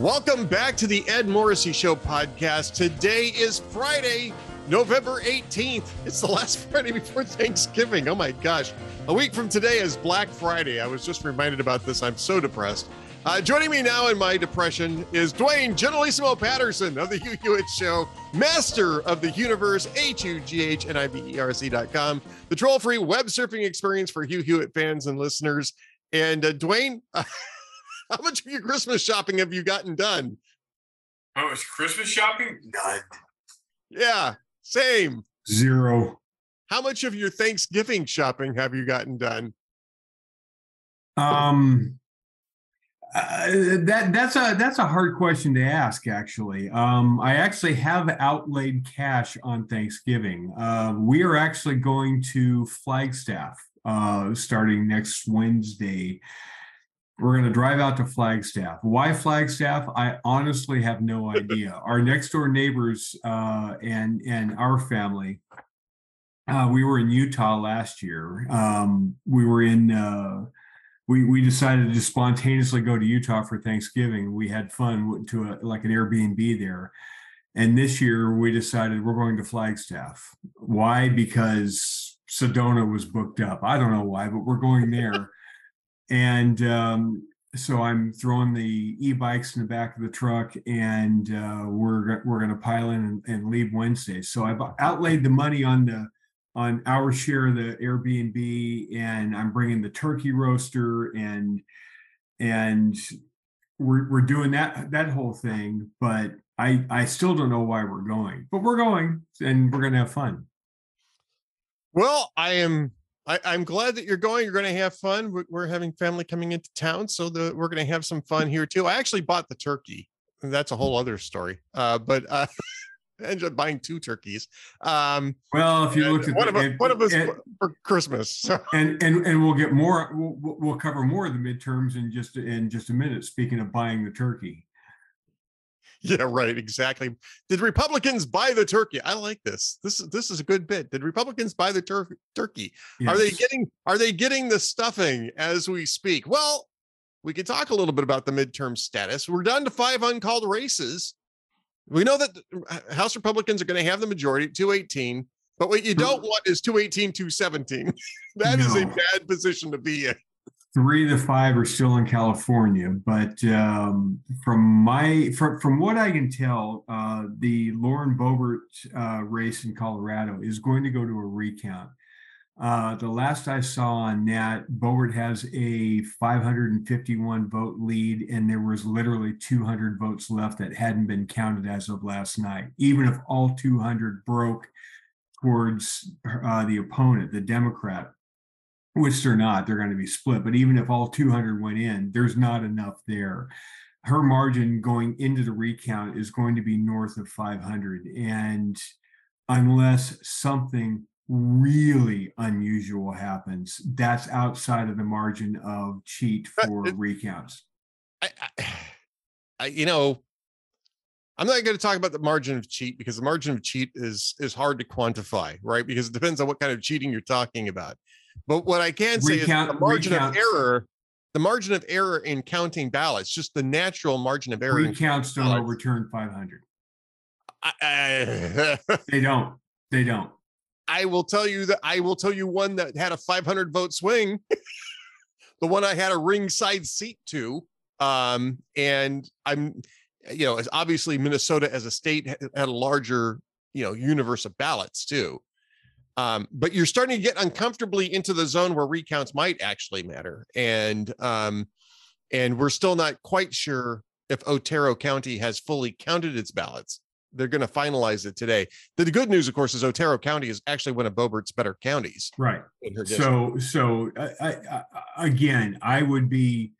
Welcome back to the Ed Morrissey Show podcast. Today is Friday, November 18th. It's the last Friday before Thanksgiving. Oh my gosh. A week from today is Black Friday. I was just reminded about this. I'm so depressed. Uh, joining me now in my depression is Duane Generalissimo Patterson of the Hugh Hewitt Show, master of the universe, H-U-G-H-N-I-V-E-R-S-E.com, the troll-free web surfing experience for Hugh Hewitt fans and listeners. And uh, Duane, uh, how much of your Christmas shopping have you gotten done? Oh, it's Christmas shopping? None. Yeah, same. Zero. How much of your Thanksgiving shopping have you gotten done? Um, uh, that that's a that's a hard question to ask. Actually, um, I actually have outlaid cash on Thanksgiving. Uh, we are actually going to Flagstaff uh, starting next Wednesday. We're going to drive out to Flagstaff. Why Flagstaff? I honestly have no idea. our next door neighbors uh, and and our family. Uh, we were in Utah last year. Um, we were in uh, we we decided to spontaneously go to Utah for Thanksgiving. We had fun to a, like an Airbnb there. And this year we decided we're going to Flagstaff. Why? Because Sedona was booked up. I don't know why, but we're going there. and um, so I'm throwing the e-bikes in the back of the truck, and uh, we're we're going to pile in and, and leave Wednesday. So I've outlaid the money on the on our share of the Airbnb, and I'm bringing the turkey roaster and and we're we're doing that that whole thing. But I I still don't know why we're going, but we're going, and we're going to have fun. Well, I am. I, am glad that you're going. You're going to have fun. We're, we're having family coming into town, so the, we're going to have some fun here too. I actually bought the turkey. That's a whole other story. Uh, but uh, ended up buying two turkeys. Um, well, if you look at one the, of us, one of us and, for Christmas, so. and and and we'll get more. We'll, we'll cover more of the midterms in just in just a minute. Speaking of buying the turkey. Yeah, right. Exactly. Did Republicans buy the turkey? I like this. This is this is a good bit. Did Republicans buy the tur- turkey? Yes. Are they getting are they getting the stuffing as we speak? Well, we could talk a little bit about the midterm status. We're down to five uncalled races. We know that uh, House Republicans are going to have the majority, 218. But what you don't want is 218, 217. That no. is a bad position to be in. Three to five are still in California, but um, from my from, from what I can tell, uh, the Lauren Boebert uh, race in Colorado is going to go to a recount. Uh, the last I saw on that, Boebert has a 551 vote lead, and there was literally 200 votes left that hadn't been counted as of last night. Even if all 200 broke towards uh, the opponent, the Democrat, which they're not, they're going to be split. But even if all 200 went in, there's not enough there. Her margin going into the recount is going to be north of 500. And unless something really unusual happens, that's outside of the margin of cheat uh, for it, recounts. I, I, I, you know, I'm not going to talk about the margin of cheat because the margin of cheat is is hard to quantify, right? Because it depends on what kind of cheating you're talking about. But what I can say Recount, is the margin recounts. of error, the margin of error in counting ballots, just the natural margin of error. Recounts don't overturn 500. they don't. They don't. I will tell you that I will tell you one that had a 500 vote swing. the one I had a ringside seat to. Um, and I'm, you know, obviously Minnesota as a state had a larger, you know, universe of ballots too. Um, but you're starting to get uncomfortably into the zone where recounts might actually matter. And um, and we're still not quite sure if Otero County has fully counted its ballots they're going to finalize it today. The, the, good news, of course, is Otero County is actually one of Boebert's better counties. Right. So, so I, I, again, I would be,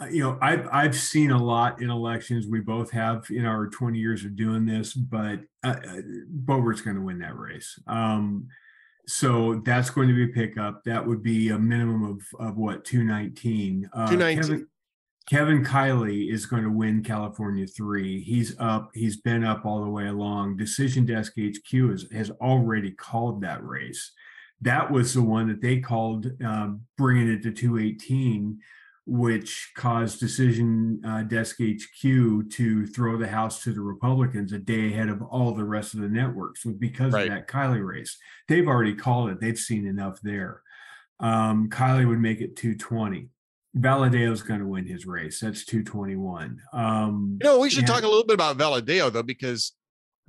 uh, you know, I've I've seen a lot in elections. We both have in our 20 years of doing this, but uh, uh Boebert's going to win that race. Um, so that's going to be a pickup. That would be a minimum of of what 219. Uh, 219. Kevin, Kevin Kiley is going to win California three. He's up. He's been up all the way along. Decision Desk HQ has, has already called that race. That was the one that they called um, bringing it to 218 which caused Decision uh, Desk HQ to throw the House to the Republicans a day ahead of all the rest of the networks. Because Right. of that Kiley race. They've already called it. They've seen enough there. Um, Kiley would make it 220. Valadao's going to win his race. That's 221. Um, You know, we should Yeah. talk a little bit about Valadao though, because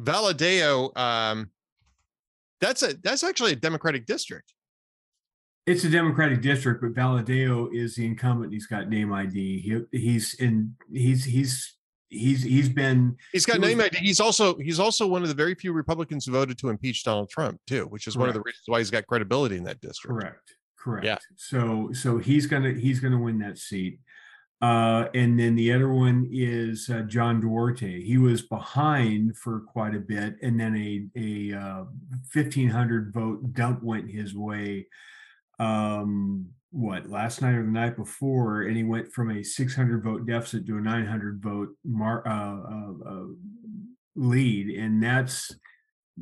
Valadao, um, that's a that's actually a Democratic district. It's a Democratic district, but Valadao is the incumbent. He's got name ID. He, he's in. He's he's he's he's been He's got He was- name ID. He's also he's also one of the very few Republicans who voted to impeach Donald Trump too, which is one of the reasons why he's got credibility in that district. correct. Correct. Yeah. So so he's gonna he's gonna win that seat. Uh, and then the other one is uh, John Duarte. He was behind for quite a bit, and then a a uh, fifteen hundred vote dump went his way. Um, what last night or the night before, and he went from a six hundred vote deficit to a nine hundred vote mar- uh, uh, uh, lead, and that's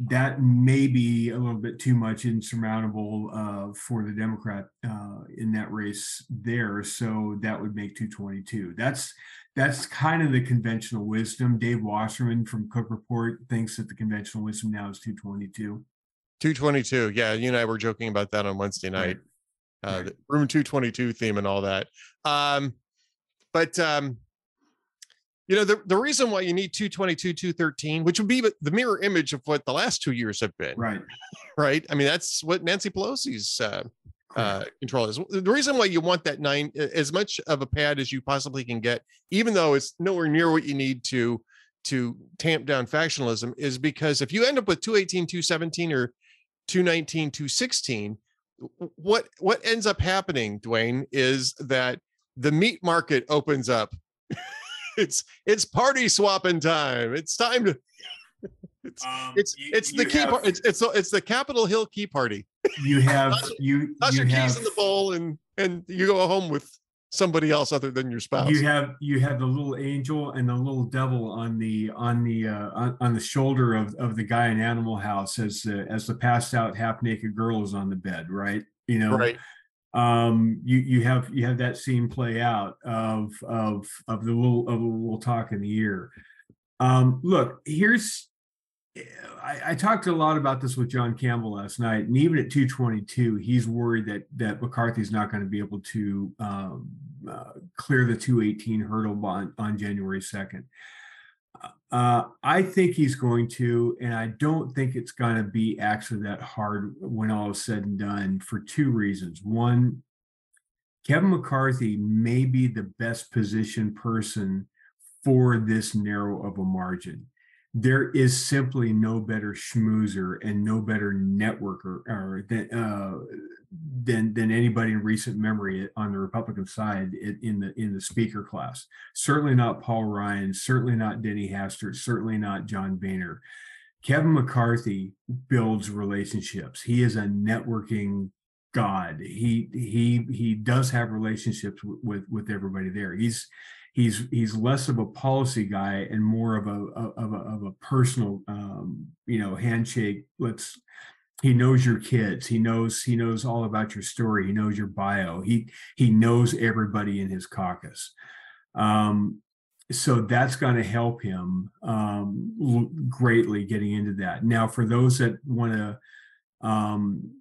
that may be a little bit too much insurmountable uh, for the Democrat uh, in that race there. So that would make 222. That's that's kind of the conventional wisdom. Dave Wasserman from Cook Report thinks that the conventional wisdom now is 222. 222. Yeah, you and I were joking about that on Wednesday night. Uh, right. the room 222 theme and all that. Um, but um, you know, the, the reason why you need 222, 213, which would be the mirror image of what the last two years have been, Right. right? I mean, that's what Nancy Pelosi's uh, uh, control is. The reason why you want that nine, as much of a pad as you possibly can get, even though it's nowhere near what you need to to tamp down factionalism, is because if you end up with 218, 217, or 219, 216, what what ends up happening, Duane, is that the meat market opens up. it's it's party swapping time. It's time to. It's Um, it's you- it's the key have- part. It's it's it's the Capitol Hill Key Party. You have you you your have keys in the bowl and and you go home with somebody else other than your spouse. you have you have the little angel and the little devil on the on the uh, on, on the shoulder of of the guy in Animal House as the as the passed out half naked girl is on the bed, right? You know, right. um you you have you have that scene play out of of of the little of the little talk in the ear um look here's I, I talked a lot about this with John Campbell last night, and even at 222, he's worried that that McCarthy's not going to be able to um, uh, clear the 218 hurdle on, on January 2nd. Uh, I think he's going to, and I don't think it's going to be actually that hard when all is said and done for two reasons. One, Kevin McCarthy may be the best positioned person for this narrow of a margin. There is simply no better schmoozer and no better networker or than, uh, than than anybody in recent memory on the Republican side in, the in the speaker class. Certainly not Paul Ryan. Certainly not Denny Hastert. Certainly not John Boehner. Kevin McCarthy builds relationships. He is a networking god. He he he does have relationships with with, with everybody there. He's he's he's less of a policy guy and more of a of a, of a personal um, you know handshake. Let's he knows your kids. He knows he knows all about your story. He knows your bio. He he knows everybody in his caucus. Um, so that's going to help him um, greatly getting into that. Now, for those that want to um,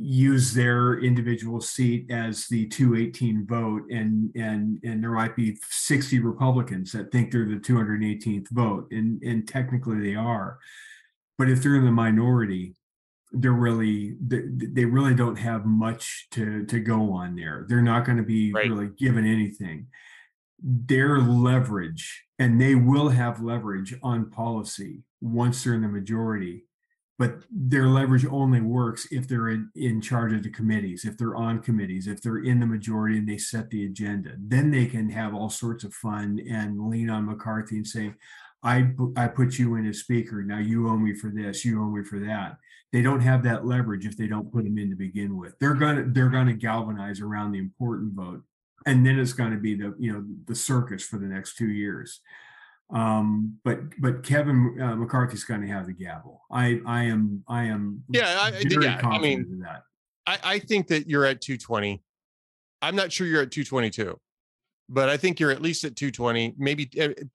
use their individual seat as the 218 vote, and and and there might be 60 Republicans that think they're the 218th vote, and and technically they are. But if they're in the minority, they're really they, they really don't have much to to go on there. They're not going to be Right. really given anything their leverage, and they will have leverage on policy once they're in the majority. But their leverage only works if they're in, in charge of the committees, if they're on committees, if they're in the majority and they set the agenda. Then they can have all sorts of fun and lean on McCarthy and say, I, I put you in as speaker. Now you owe me for this, you owe me for that. They don't have that leverage if they don't put them in to begin with. They're gonna they're gonna galvanize around the important vote and then it's to be the you know the circus for the next two years um but but kevin uh, mccarthy's going to have the gavel i i am i am Yeah, I- yeah, I mean, in that I, I think that you're at 220. I'm not sure you're at 222, but I think you're at least at 220, maybe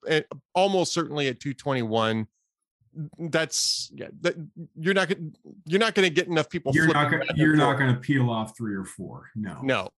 uh, almost certainly at 221. That's yeah, that, you're not gonna you're not going to get enough people. You're not gonna, you're not going to peel off three or four. No. No,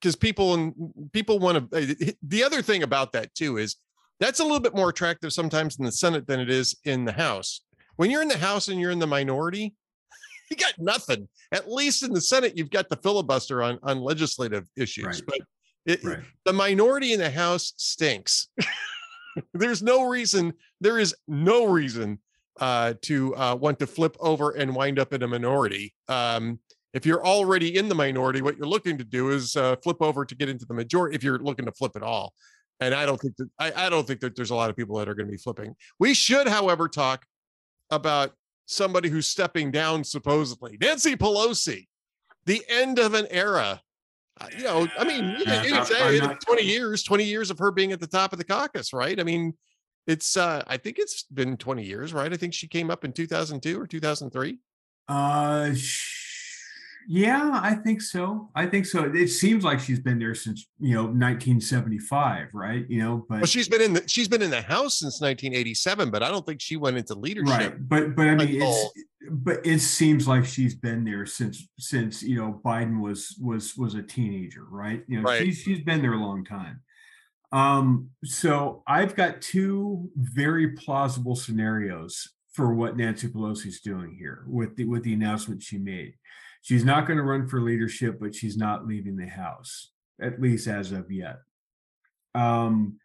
because people and people want to. The other thing about that too is that's a little bit more attractive sometimes in the Senate than it is in the House. When you're in the House and you're in the minority, you got nothing. At least in the Senate, you've got the filibuster on on legislative issues, Right. but it, Right. the minority in the House stinks. There's no reason. There is no reason uh, to uh, want to flip over and wind up in a minority. Um, if you're already in the minority, what you're looking to do is uh, flip over to get into the majority. If you're looking to flip at all, and I don't think that I, I don't think that there's a lot of people that are going to be flipping. We should, however, talk about somebody who's stepping down supposedly. Nancy Pelosi, the end of an era. Uh, you know, I mean, you can say not- 20 years, 20 years of her being at the top of the caucus, right? I mean, it's uh I think it's been 20 years, right? I think she came up in 2002 or 2003. Uh, yeah, I think so. I think so. It seems like she's been there since you know 1975, right? You know, but Well, she's been in the she's been in the house since 1987, but I don't think she went into leadership. right. But but I mean, it's but it seems like she's been there since since you know Biden was was was a teenager, right? You know, Right. she's she's been there a long time. Um, so I've got two very plausible scenarios for what Nancy Pelosi's doing here with the with the announcement she made. She's not going to run for leadership, but she's not leaving the House, at least as of yet. Um,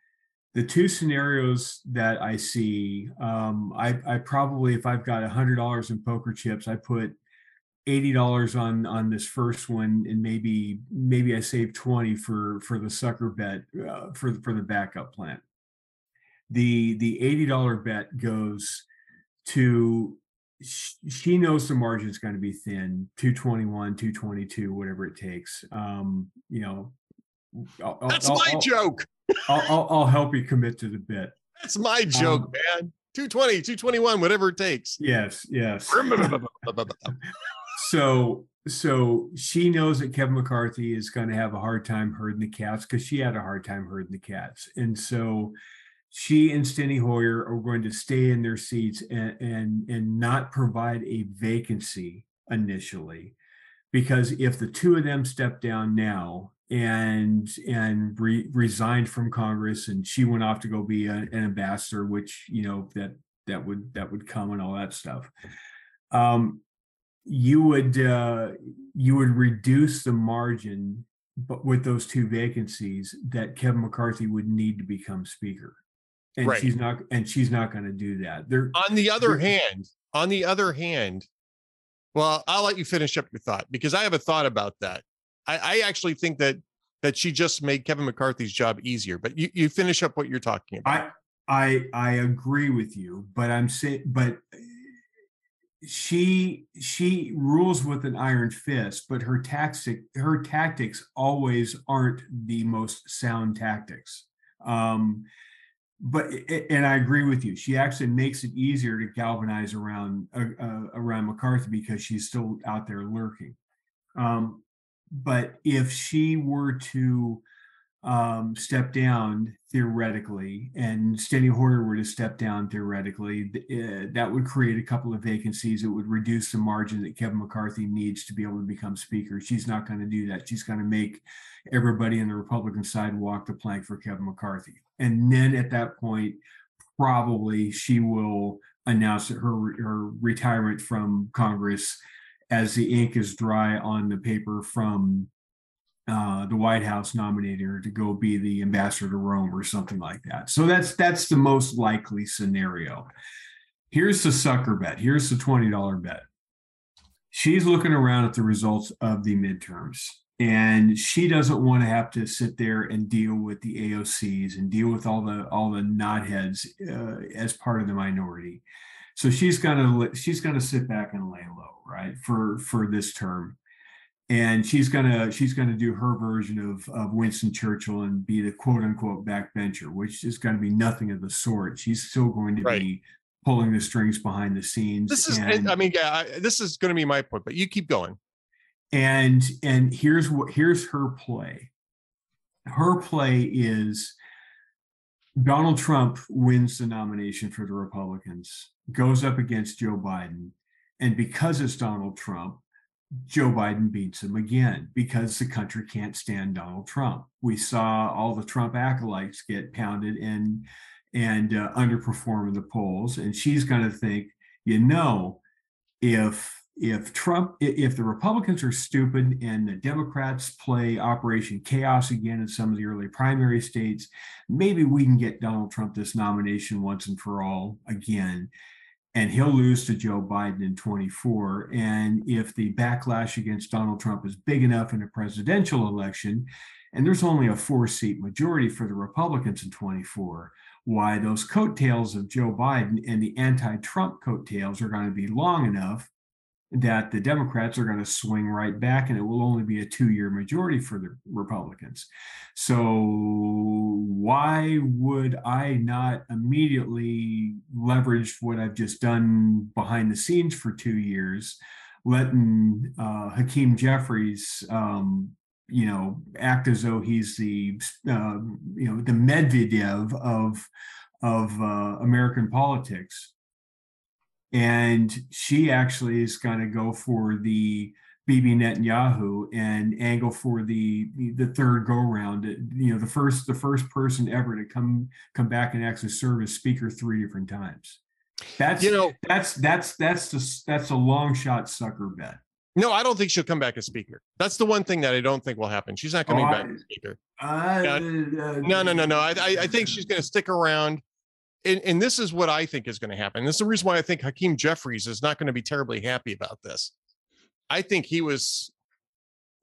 the two scenarios that I see, um, I, I probably, if I've got a hundred dollars in poker chips, I put eighty dollars on on this first one, and maybe maybe I save twenty for for the sucker bet uh, for the- for the backup plan. The the eighty dollar bet goes to she knows the margin's going to be thin 221 222 whatever it takes um you know I'll- That's I'll- my I'll- joke. I'll, I'll, I'll help you commit to the bit. That's my joke, Um, man. 220, 221, whatever it takes. Yes, yes. so, so she knows that Kevin McCarthy is going to have a hard time herding the cats because she had a hard time herding the cats, and so she and Steny Hoyer are going to stay in their seats and and and not provide a vacancy initially, because if the two of them step down now and and re- resigned from Congress and she went off to go be a- an ambassador, which you know that that would that would come and all that stuff. Um, you would uh, you would reduce the margin, but with those two vacancies, that Kevin McCarthy would need to become speaker, and Right. she's not and she's not going to do that. There, on the other hand, on the other hand, well, I'll let you finish up your thought because I have a thought about that. I, I actually think that that she just made Kevin McCarthy's job easier. But you, you finish up what you're talking about. I I I agree with you, but I'm saying, but she she rules with an iron fist, but her tactic her tactics always aren't the most sound tactics. Um, but and I agree with you. She actually makes it easier to galvanize around uh, uh, around McCarthy because she's still out there lurking. Um, but if she were to um, step down theoretically, and Steny Hoyer were to step down theoretically, th- uh, that would create a couple of vacancies. It would reduce the margin that Kevin McCarthy needs to be able to become speaker. She's not going to do that. She's going to make everybody on the Republican side walk the plank for Kevin McCarthy. And then at that point, probably she will announce her, her retirement from Congress as the ink is dry on the paper from uh, the White House nominating her to go be the ambassador to Rome or something like that. So that's that's the most likely scenario. Here's the sucker bet. Here's the twenty dollar bet. She's looking around at the results of the midterms, and she doesn't want to have to sit there and deal with the AOCs and deal with all the all the knotheads uh, as part of the minority. So she's gonna she's gonna sit back and lay low, right, for for this term and she's gonna she's gonna do her version of of Winston Churchill and be the quote unquote backbencher, which is going to be nothing of the sort. She's still going to Right. be pulling the strings behind the scenes. this is, and, I mean, yeah, I, this is going to be my point, but you keep going. And and here's what here's her play. her play is Donald Trump wins the nomination for the Republicans, goes up against Joe Biden, and because it's Donald Trump, Joe Biden beats him again because the country can't stand Donald Trump. We saw all the Trump acolytes get pounded and and uh, underperform in the polls, and she's going to think, you know, if if Trump, if the Republicans are stupid and the Democrats play Operation Chaos again in some of the early primary states, maybe we can get Donald Trump this nomination once and for all again and he'll lose to Joe Biden in 24. And if the backlash against Donald Trump is big enough in a presidential election, and there's only a four seat majority for the Republicans in 24, why those coattails of Joe Biden and the anti Trump coattails are going to be long enough that the Democrats are going to swing right back and it will only be a two year majority for the Republicans. So, why would I not immediately leverage what I've just done behind the scenes for two years, letting uh, Hakeem Jeffries? Um, you know, act as though he's the, uh, you know, the Medvedev of of uh, American politics, and she actually is going to go for the Bibi Netanyahu and angle for the the third go round. You know, the first the first person ever to come come back and actually serve as speaker three different times. That's you know that's that's that's the that's a long shot sucker bet. No, I don't think she'll come back as speaker. That's the one thing that I don't think will happen. She's not coming oh, back I, as speaker. Uh, no, no, no, no. I, I think she's going to stick around and, and this is what I think is going to happen. This is the reason why I think Hakeem Jeffries is not going to be terribly happy about this. I think he was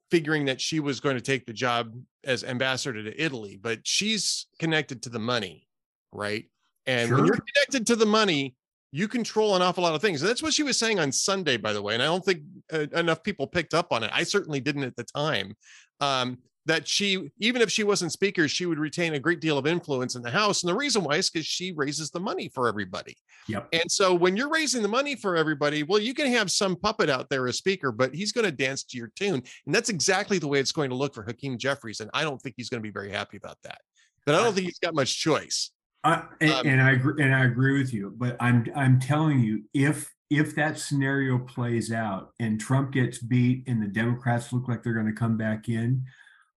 figuring that she was going to take the job as ambassador to Italy, but she's connected to the money, right? And sure. when you're connected to the money, you control an awful lot of things. And that's what she was saying on Sunday, by the way. And I don't think uh, enough people picked up on it. I certainly didn't at the time. Um, that she, even if she wasn't speaker, she would retain a great deal of influence in the House. And the reason why is because she raises the money for everybody. Yep. And so when you're raising the money for everybody, well, you can have some puppet out there as speaker, but he's going to dance to your tune. And that's exactly the way it's going to look for Hakeem Jeffries. And I don't think he's going to be very happy about that. But I don't think he's got much choice. Uh, and, um, and I agree, and I agree with you. But I'm I'm telling you, if if that scenario plays out and Trump gets beat and the Democrats look like they're going to come back in,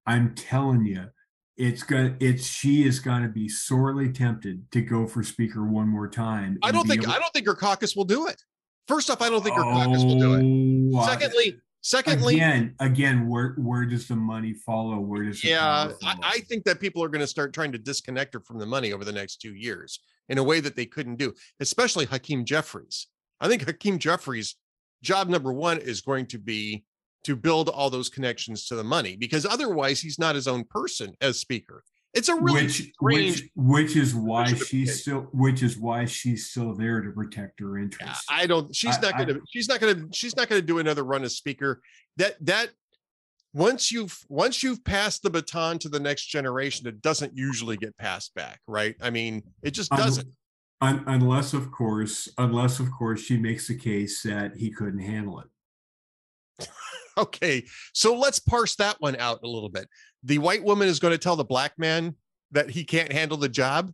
I'm telling you, it's gonna it's she is gonna be sorely tempted to go for speaker one more time. I don't think able- I don't think her caucus will do it. First off, I don't think her oh, caucus will do it. Oh, secondly, secondly, again, again, where where does the money follow? Where does yeah? I, I think that people are going to start trying to disconnect her from the money over the next two years in a way that they couldn't do, especially Hakeem Jeffries. I think Hakeem Jeffries' job number one is going to be to build all those connections to the money because otherwise he's not his own person as speaker. It's a really which, strange, which, which is why she's still, which is why she's still there to protect her interests. I don't. She's I, not going to. She's not going to. She's not going to do another run as speaker. That that once you've once you've passed the baton to the next generation, it doesn't usually get passed back, right? I mean, it just doesn't. Un, unless, of course, unless of course she makes the case that he couldn't handle it. okay, so let's parse that one out a little bit. The white woman is going to tell the black man that he can't handle the job.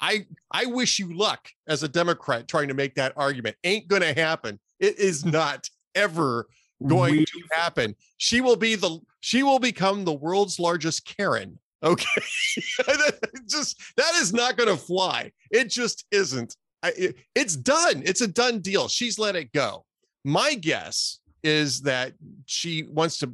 I I wish you luck as a Democrat trying to make that argument. Ain't going to happen. It is not ever going we, to happen. She will be the she will become the world's largest Karen. Okay, just that is not going to fly. It just isn't. I, it, it's done. It's a done deal. She's let it go. My guess is that she wants to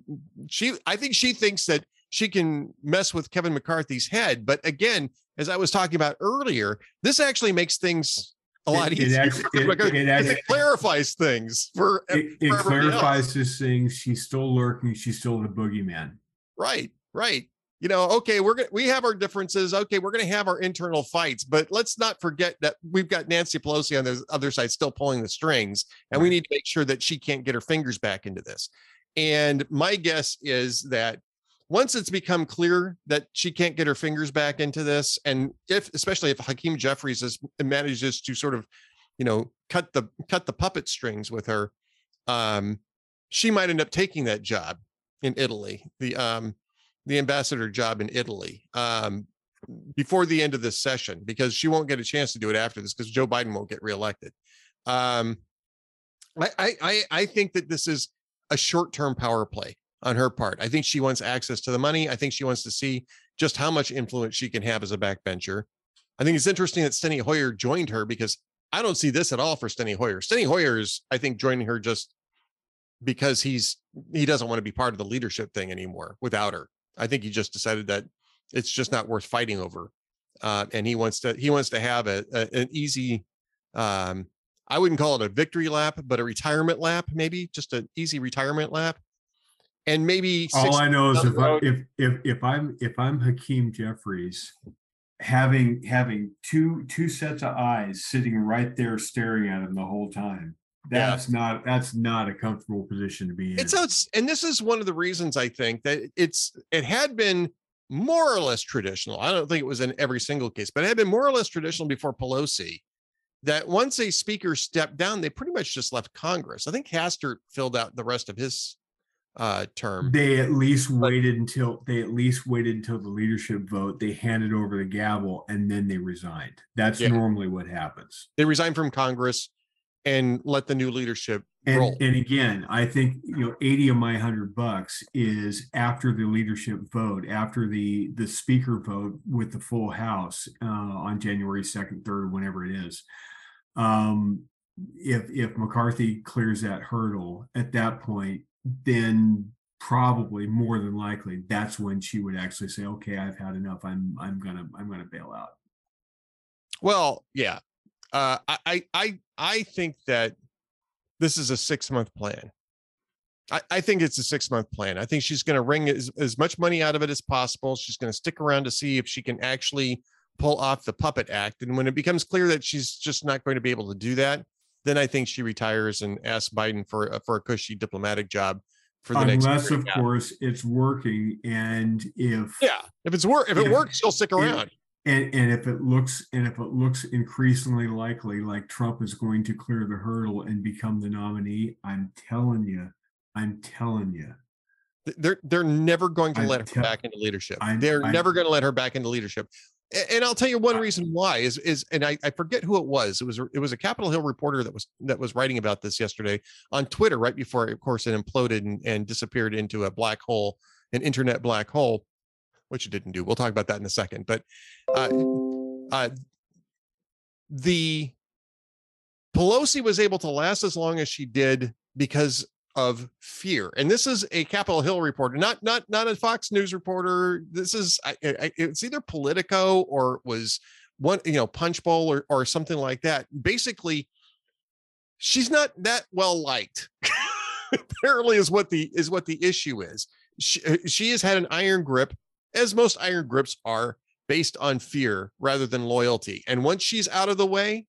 she I think she thinks that she can mess with Kevin McCarthy's head. But again, as I was talking about earlier, this actually makes things a lot it, easier. It, actually, it, it, actually, clarifies things for it, it clarifies else. thing. She's still lurking. She's still the boogeyman. Right, right you know, okay, we're gonna we have our differences. Okay, we're gonna have our internal fights, but let's not forget that we've got Nancy Pelosi on the other side still pulling the strings, and we need to make sure that she can't get her fingers back into this. And my guess is that once it's become clear that she can't get her fingers back into this, and if especially if Hakeem Jeffries is, manages to sort of, you know, cut the cut the puppet strings with her, um, she might end up taking that job in Italy. The um, the ambassador job in Italy um, before the end of this session because she won't get a chance to do it after this because Joe Biden won't get reelected. Um, I, I I think that this is a short-term power play on her part. I think she wants access to the money. I think she wants to see just how much influence she can have as a backbencher. I think it's interesting that Steny Hoyer joined her because I don't see this at all for Steny Hoyer. Steny Hoyer is, I think, joining her just because he's he doesn't want to be part of the leadership thing anymore without her. I think he just decided that it's just not worth fighting over, uh, and he wants to he wants to have a, a an easy. Um, I wouldn't call it a victory lap, but a retirement lap, maybe just an easy retirement lap, and maybe. All I know is if, I, if if if I'm if I'm Hakeem Jeffries, having having two two sets of eyes sitting right there staring at him the whole time that's yeah. not that's not a comfortable position to be in. It's outs- and this is one of the reasons I think that it's it had been more or less traditional. I don't think it was in every single case, but it had been more or less traditional before Pelosi. That once a speaker stepped down, they pretty much just left Congress. I think Hastert filled out the rest of his uh term. They at least but, waited until they at least waited until the leadership vote. They handed over the gavel and then they resigned. That's yeah. normally what happens. They resigned from Congress and let the new leadership and, roll. And again, I think you know, 80 of my hundred bucks is after the leadership vote, after the the speaker vote with the full house uh, on January 2nd, 3rd, whenever it is. Um, if if McCarthy clears that hurdle at that point, then probably more than likely that's when she would actually say, okay, I've had enough. I'm I'm gonna I'm gonna bail out. Well, yeah, uh, I I I think that this is a six month plan. I, I think it's a six month plan. I think she's going to wring as, as much money out of it as possible. She's going to stick around to see if she can actually pull off the puppet act. And when it becomes clear that she's just not going to be able to do that, then I think she retires and asks Biden for for a cushy diplomatic job for the Unless, next. Unless, of course, it's working, and if yeah, if it's work, if it works, she'll stick around. And, and if it looks and if it looks increasingly likely like Trump is going to clear the hurdle and become the nominee, I'm telling you, I'm telling you, they're they're never going to I'm let her back into leadership. I'm, they're I'm, never going to let her back into leadership. And I'll tell you one reason why is is and I, I forget who it was. It was it was a Capitol Hill reporter that was that was writing about this yesterday on Twitter right before of course it imploded and, and disappeared into a black hole, an internet black hole which it didn't do. We'll talk about that in a second. But uh, uh, the Pelosi was able to last as long as she did because of fear. And this is a Capitol Hill reporter, not not not a Fox News reporter. This is I, I, it's either Politico or was one you know Punchbowl or or something like that. Basically, she's not that well liked. Apparently, is what the is what the issue is. She, uh, she has had an iron grip as most iron grips are based on fear rather than loyalty. And once she's out of the way,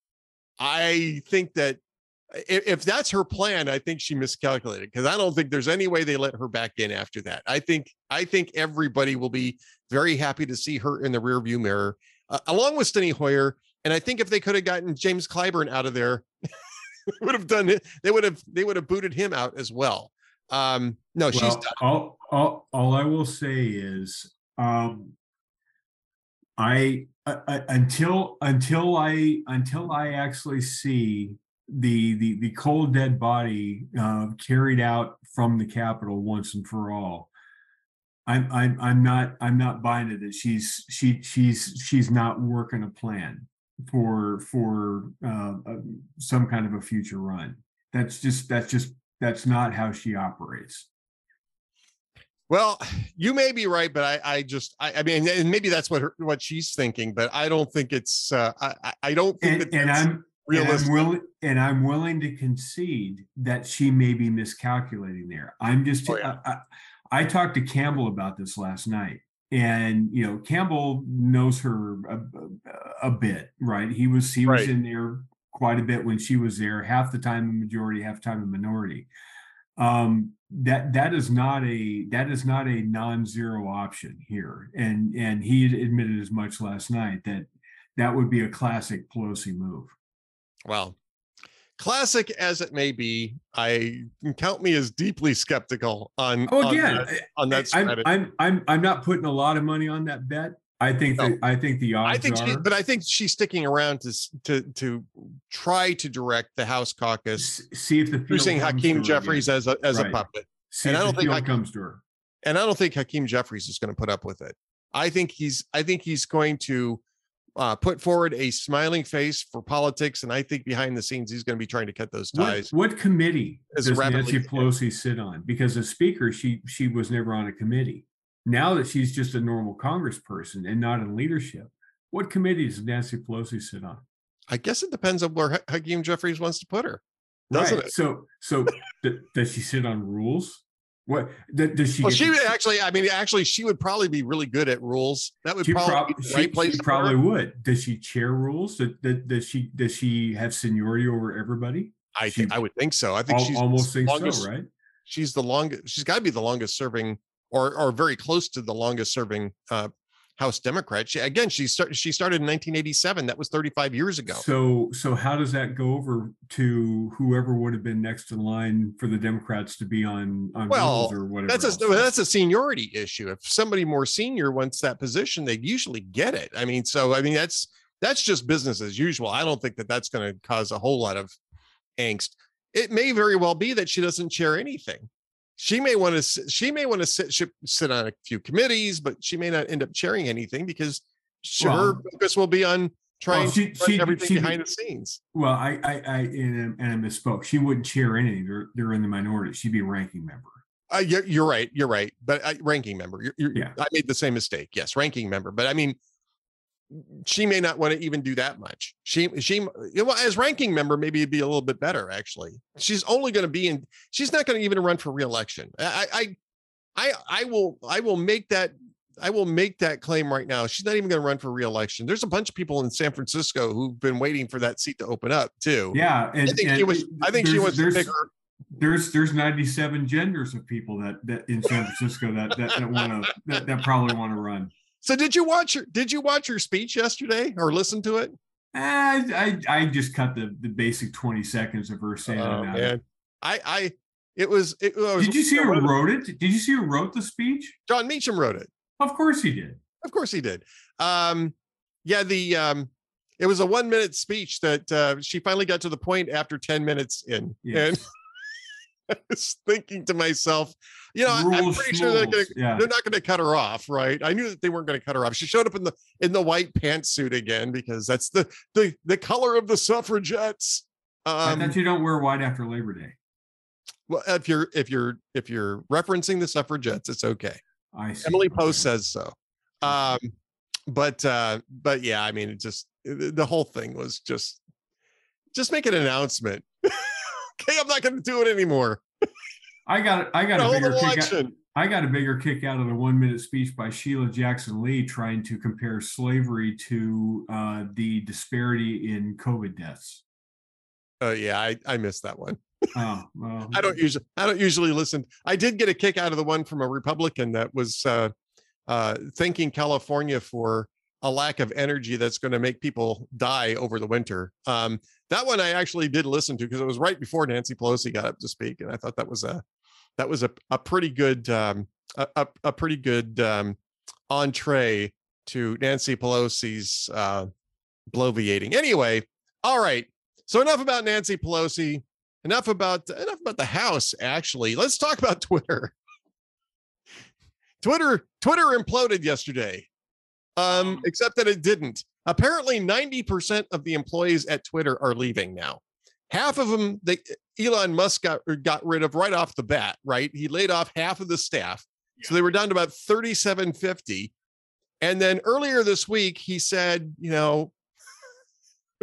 I think that if, if that's her plan, I think she miscalculated because I don't think there's any way they let her back in after that. I think I think everybody will be very happy to see her in the rearview mirror, uh, along with Steny Hoyer. And I think if they could have gotten James Clyburn out of there, would have done it. They would have they would have booted him out as well. Um, no, well, she's done. All, all, all I will say is um, I, I, until until I until I actually see the the the cold dead body uh, carried out from the Capitol once and for all. I'm I'm I'm not I'm not buying it that she's she she's she's not working a plan for for uh, uh, some kind of a future run. That's just that's just that's not how she operates. Well, you may be right, but I, I just, I, I mean, and maybe that's what her, what she's thinking, but I don't think it's, uh, I, I don't think and, that and I'm, realistic. And I'm, willing, and I'm willing to concede that she may be miscalculating there. I'm just, oh, yeah. I, I, I talked to Campbell about this last night, and you know, Campbell knows her a, a, a bit, right? He was he right. was in there quite a bit when she was there, half the time a majority, half the time a minority um, that that is not a that is not a non-zero option here and and he admitted as much last night that that would be a classic pelosi move well classic as it may be, I count me as deeply skeptical on. Oh, on again, that, on that I'm. I'm I'm I'm not putting a lot of money on that bet. I think No. that I think the odds I think, she, are but I think she's sticking around to to to try to direct the House caucus see if the using Hakeem Jeffries as a as a puppet. See and if I don't think Hakeem- comes to her. and I don't think Hakeem Jeffries is going to put up with it. I think he's I think he's going to uh, put forward a smiling face for politics, and I think behind the scenes he's going to be trying to cut those ties. what committee as does Nancy as you can. Pelosi sit on? Because as Speaker, she she was never on a committee. Now that she's just a normal Congressperson and not in leadership, what committee does Nancy Pelosi sit on? I guess it depends on where Ha- Hakeem Jeffries wants to put her. Doesn't right. it? So so does she sit on rules? What does she? Well, she to- would actually, I mean, actually, she would probably be really good at rules. That would She, probably prob- be she, right place she probably would. Does she chair rules? Does, does, does she does she have seniority over everybody? I she- think I would think so. I think Al- she's almost think longest, so, right? She's the longest. She's got to be the longest serving, or or very close to the longest serving uh, House Democrat. She, again, she started. She started in 1987. That was 35 years ago. So so how does that go over to whoever would have been next in line for the Democrats to be on on Well, or whatever? That's a else? that's a seniority issue. If somebody more senior wants that position, they usually get it. I mean, so I mean that's that's just business as usual. I don't think that that's going to cause a whole lot of angst. It may very well be that she doesn't chair anything. She may want to she may want to sit sit- sit on a few committees, but she may not end up chairing anything because she, her focus will be on trying she- to she- everything she- behind the scenes. Well, I I, I and, and I misspoke. She wouldn't chair anything. They're they're in the minority. She'd be a ranking member. Uh, you're, you're right. You're right. But uh, ranking member. You're, you're, Yeah. I made the same mistake. Yes, ranking member. But I mean, she may not want to even do that much. She she well, as ranking member, maybe it'd be a little bit better. Actually, she's only going to be in. She's not going to even run for reelection. I I I I will I will make that. I will make that claim right now. She's not even going to run for reelection. There's a bunch of people in San Francisco who've been waiting for that seat to open up too. Yeah, and I think and she was. I think she was. There's there's 97 genders of people that that in San Francisco that that, that want to that, that probably want to run. So did you watch her? Did you watch her speech yesterday or listen to it? I, I I just cut the the basic 20 seconds of her saying Oh, man. I, I, it was, it was. Did you see who one of the- wrote it? Did you see who wrote the speech? Jon Meacham wrote it. Of course he did. Of course he did. Um, yeah, the, um, it was a one minute speech that uh, she finally got to the point after 10 minutes in. Yes. And I was thinking to myself, you know, I- I'm Rules, pretty sure they're, gonna, yeah. they're not going to cut her off, right? I knew that they weren't going to cut her off. She showed up in the in the white pantsuit again because that's the the the color of the suffragettes. I Um, thought you don't wear white after Labor Day. well, if you're if you're if you're referencing the suffragettes, it's okay. I see. Emily. Post says so. Um, but uh, but yeah, I mean, it just the the whole thing was just just make an announcement. Okay, I'm not going to do it anymore. I got I got a bigger kick. Out. I got a bigger kick out of the one minute speech by Sheila Jackson Lee trying to compare slavery to uh, the disparity in COVID deaths. Oh yeah, I I missed that one. Oh, well, I don't usually I don't usually listen. I did get a kick out of the one from a Republican that was uh, uh, thanking California for a lack of energy that's going to make people die over the winter. Um, that one I actually did listen to because it was right before Nancy Pelosi got up to speak, and I thought that was a that was a, a pretty good um, a, a, pretty good um, entree to Nancy Pelosi's uh, bloviating. Anyway, all right. So enough about Nancy Pelosi enough about enough about the house actually let's talk about twitter twitter twitter imploded yesterday um except that it didn't apparently 90% of the employees at twitter are leaving now half of them they elon musk got, got rid of right off the bat right he laid off half of the staff so they were down to about 3750 and then earlier this week he said you know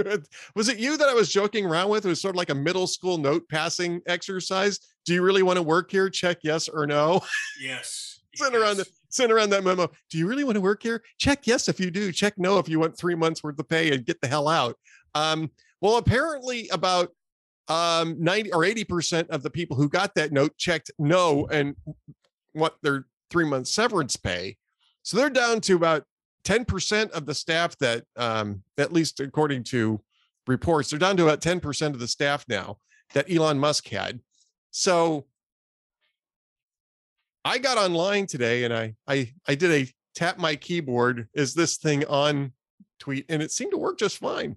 was it you that I was joking around with? It was sort of like a middle school note passing exercise. Do you really want to work here? Check yes or no. Yes. Sitting around the sitting around that memo. Do you really want to work here? Check yes if you do. Check no if you want three months worth of pay and get the hell out. Um, well, apparently about um 90 or 80% of the people who got that note checked no and what their three month severance pay. So they're down to about 10% of the staff that um at least according to reports. They're down to about 10% of the staff now that Elon Musk had. So I got online today and I I I did a tap my keyboard is this thing on tweet and it seemed to work just fine.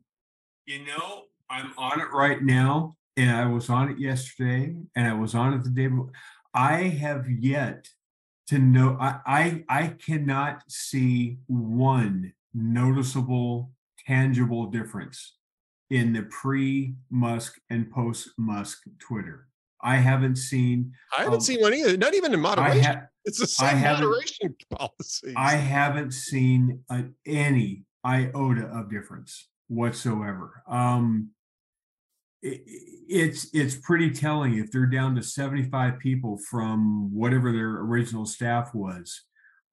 You know, I'm on it right now and I was on it yesterday and I was on it the day before. I have yet to know I I, I cannot see one noticeable tangible difference in the pre Musk and post Musk Twitter. I haven't seen. I haven't um, seen one either. Not even in moderation. Ha- it's the same moderation policy. I haven't seen a, any iota of difference whatsoever. Um, it, it's it's pretty telling if they're down to 75 people from whatever their original staff was.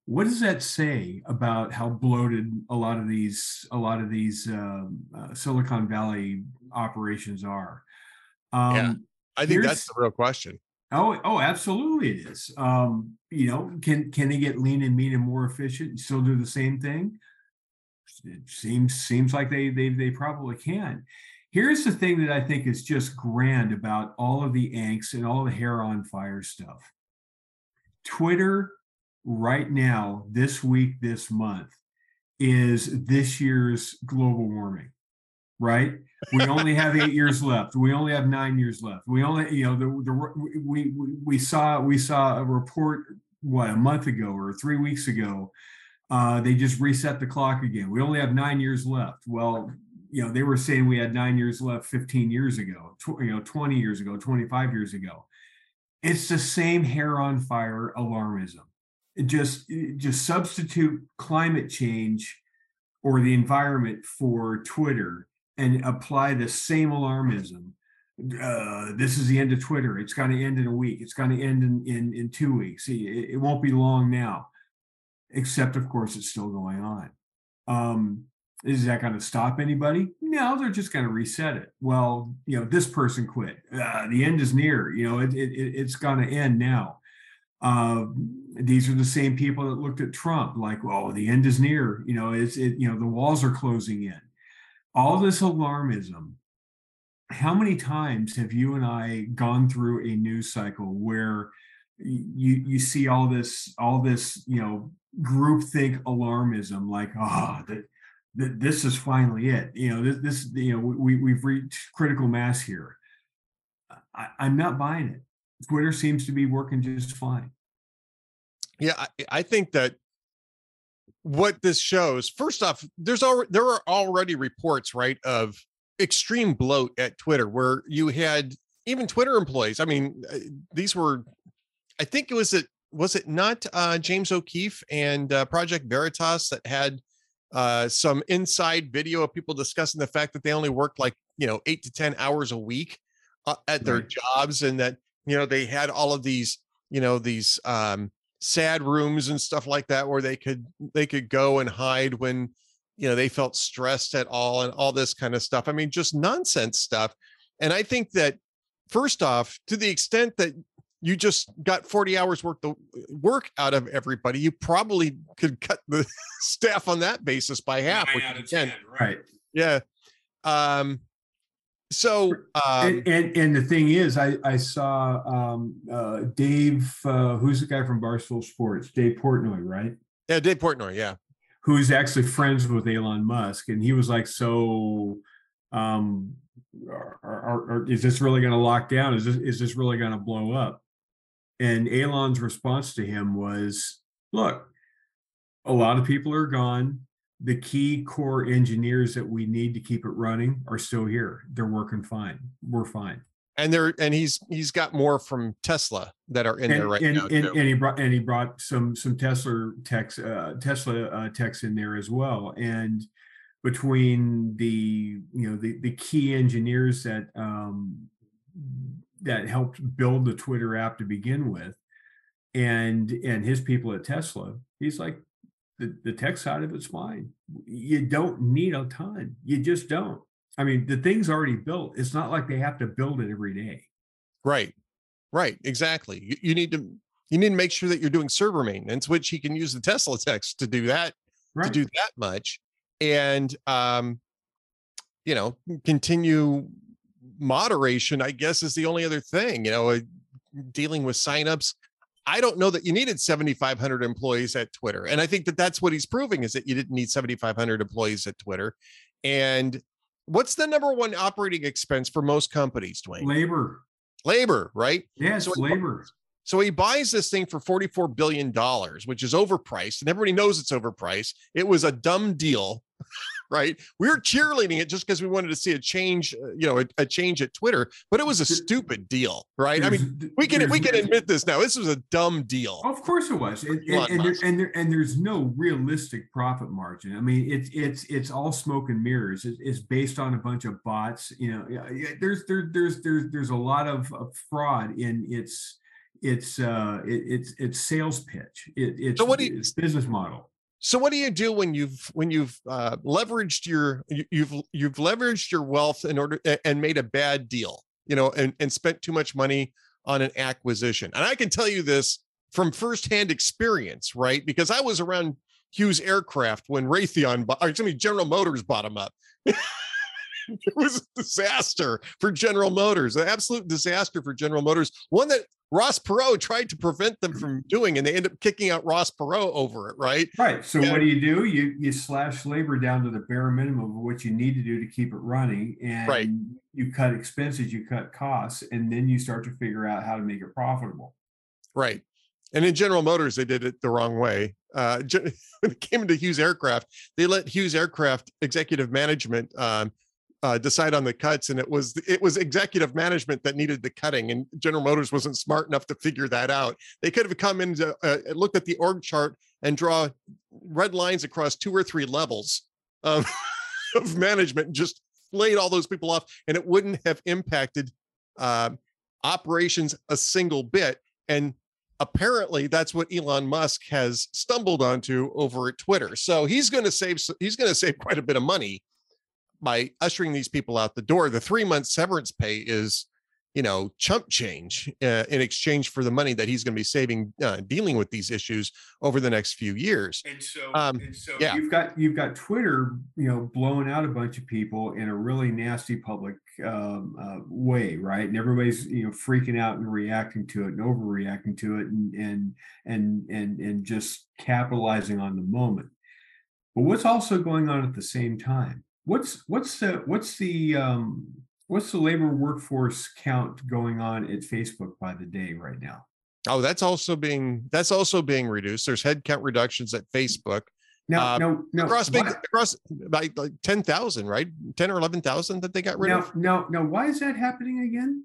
What does that say about how bloated a lot of these a lot of these uh, uh, Silicon Valley operations are? Um, yeah I think that's the real question. Oh, oh, absolutely it is. Um, you know, can can they get lean and mean and more efficient and still do the same thing? It seems seems like they they they probably can. Here's the thing that I think is just grand about all of the angst and all the hair on fire stuff. Twitter right now, this week, this month, is this year's global warming right? We only have eight years left. We only have nine years left. We only, you know, the, the we, we we saw we saw a report what a month ago or three weeks ago. Uh, they just reset the clock again. We only have nine years left. Well, you know, they were saying we had nine years left 15 years ago, tw- you know, 20 years ago, 25 years ago. It's the same hair on fire alarmism. It just just substitute climate change or the environment for Twitter and apply the same alarmism. Uh, this is the end of Twitter. It's going to end in a week. It's going to end in, in, in two weeks. It, it, won't be long now, except, of course, it's still going on. Um, is that going to stop anybody? No, they're just going to reset it. Well, you know, this person quit. Uh, the end is near. You know, it, it, it's going to end now. Uh, these are the same people that looked at Trump like, well, the end is near. You know, it's it. You know, the walls are closing in all this alarmism how many times have you and i gone through a news cycle where you you see all this all this you know groupthink alarmism like ah oh, that, this is finally it you know this this you know we we've reached critical mass here. I, i'm not buying it. Twitter seems to be working just fine. Yeah I, I think that what this shows first off there's already there are already reports right of extreme bloat at twitter where you had even twitter employees i mean uh, these were i think it was it was it not uh, james o'keefe and uh, project veritas that had uh, some inside video of people discussing the fact that they only worked like you know eight to ten hours a week uh, at their right. jobs and that you know they had all of these you know these um sad rooms and stuff like that where they could they could go and hide when you know they felt stressed at all and all this kind of stuff. I mean just nonsense stuff. And i think that first off to the extent that you just got 40 hours worth of work out of everybody you probably could cut the staff on that basis by half which you can. right. Yeah. Um so um, and, and, and the thing is i i saw um uh dave uh who's the guy from barstool sports? Dave portnoy right? Yeah dave portnoy yeah. Who's actually friends with elon musk and he was like so um are, are, are, is this really going to lock down? Is this is this really going to blow up? And elon's response to him was look a lot of people are gone the key core engineers that we need to keep it running are still here. They're working fine. We're fine. And there, and he's he's got more from Tesla that are in and, there right and, now. And, and, he brought and he brought some some Tesla techs uh, Tesla uh, techs in there as well. And between the you know the the key engineers that um, that helped build the Twitter app to begin with, and and his people at Tesla, he's like the, the tech side of it's fine. You don't need a ton. You just don't. I mean, the thing's already built. It's not like they have to build it every day. Right. Right. Exactly. You, you need to you need to make sure that you're doing server maintenance, which he can use the Tesla techs to do that right. to do that much. And um you know, continue moderation, I guess, is the only other thing, you know, uh, dealing with signups. I don't know that you needed 7,500 employees at Twitter. And I think that that's what he's proving is that you didn't need 7,500 employees at Twitter. And what's the number one operating expense for most companies, Duane? Labor. Labor, right? Yes, so labor. So he buys this thing for $44 billion, which is overpriced, and everybody knows it's overpriced. It was a dumb deal, right? We were cheerleading it just because we wanted to see a change, uh, you know, a, a, change at Twitter, but it was a stupid deal, right? I mean, we can we can admit this now. This was a dumb deal. Of course it was, and and, and, there, and, there, and there's no realistic profit margin. I mean, it's it's it's all smoke and mirrors. It, it's based on a bunch of bots. You know, there's there, there's there's there's a lot of, of fraud in its it's uh it, it's it's sales pitch it, it's so what do you, it's business model so what do you do when you've when you've uh, leveraged your you've you've leveraged your wealth in order and made a bad deal you know and, and spent too much money on an acquisition? And i can tell you this from firsthand experience right? Because i was around hughes aircraft when raytheon or excuse me general motors bought them up it was a disaster for General Motors, an absolute disaster for General Motors. One that Ross Perot tried to prevent them from doing, and they end up kicking out Ross Perot over it, right? Right. So what do you do? You you slash labor down to the bare minimum of what you need to do to keep it running, and right. you cut expenses, you cut costs, and then you start to figure out how to make it profitable. Right. And in General Motors, they did it the wrong way. Uh, when it came into Hughes Aircraft, they let Hughes Aircraft executive management um, uh, decide on the cuts, and it was it was executive management that needed the cutting, and General Motors wasn't smart enough to figure that out. They could have come in, to, uh, looked at the org chart, and draw red lines across two or three levels of, of management, and just laid all those people off, and it wouldn't have impacted uh, operations a single bit. And apparently, that's what Elon Musk has stumbled onto over at Twitter. So he's going to save he's going to save quite a bit of money by ushering these people out the door. The three month severance pay is, you know, chump change uh, in exchange for the money that he's going to be saving uh, dealing with these issues over the next few years. And so, um, and so yeah. you've got you've got Twitter, you know, blowing out a bunch of people in a really nasty public um, uh, way, right? And everybody's you know freaking out and reacting to it and overreacting to it, and and and and and just capitalizing on the moment. But what's also going on at the same time? What's what's the what's the um, what's the labor workforce count going on at Facebook by the day right now? Oh, that's also being that's also being reduced. There's headcount reductions at Facebook. No, uh, no, no, across big, across like, like ten thousand, right? Ten or eleven thousand that they got rid now, of. No, no. Why is that happening again?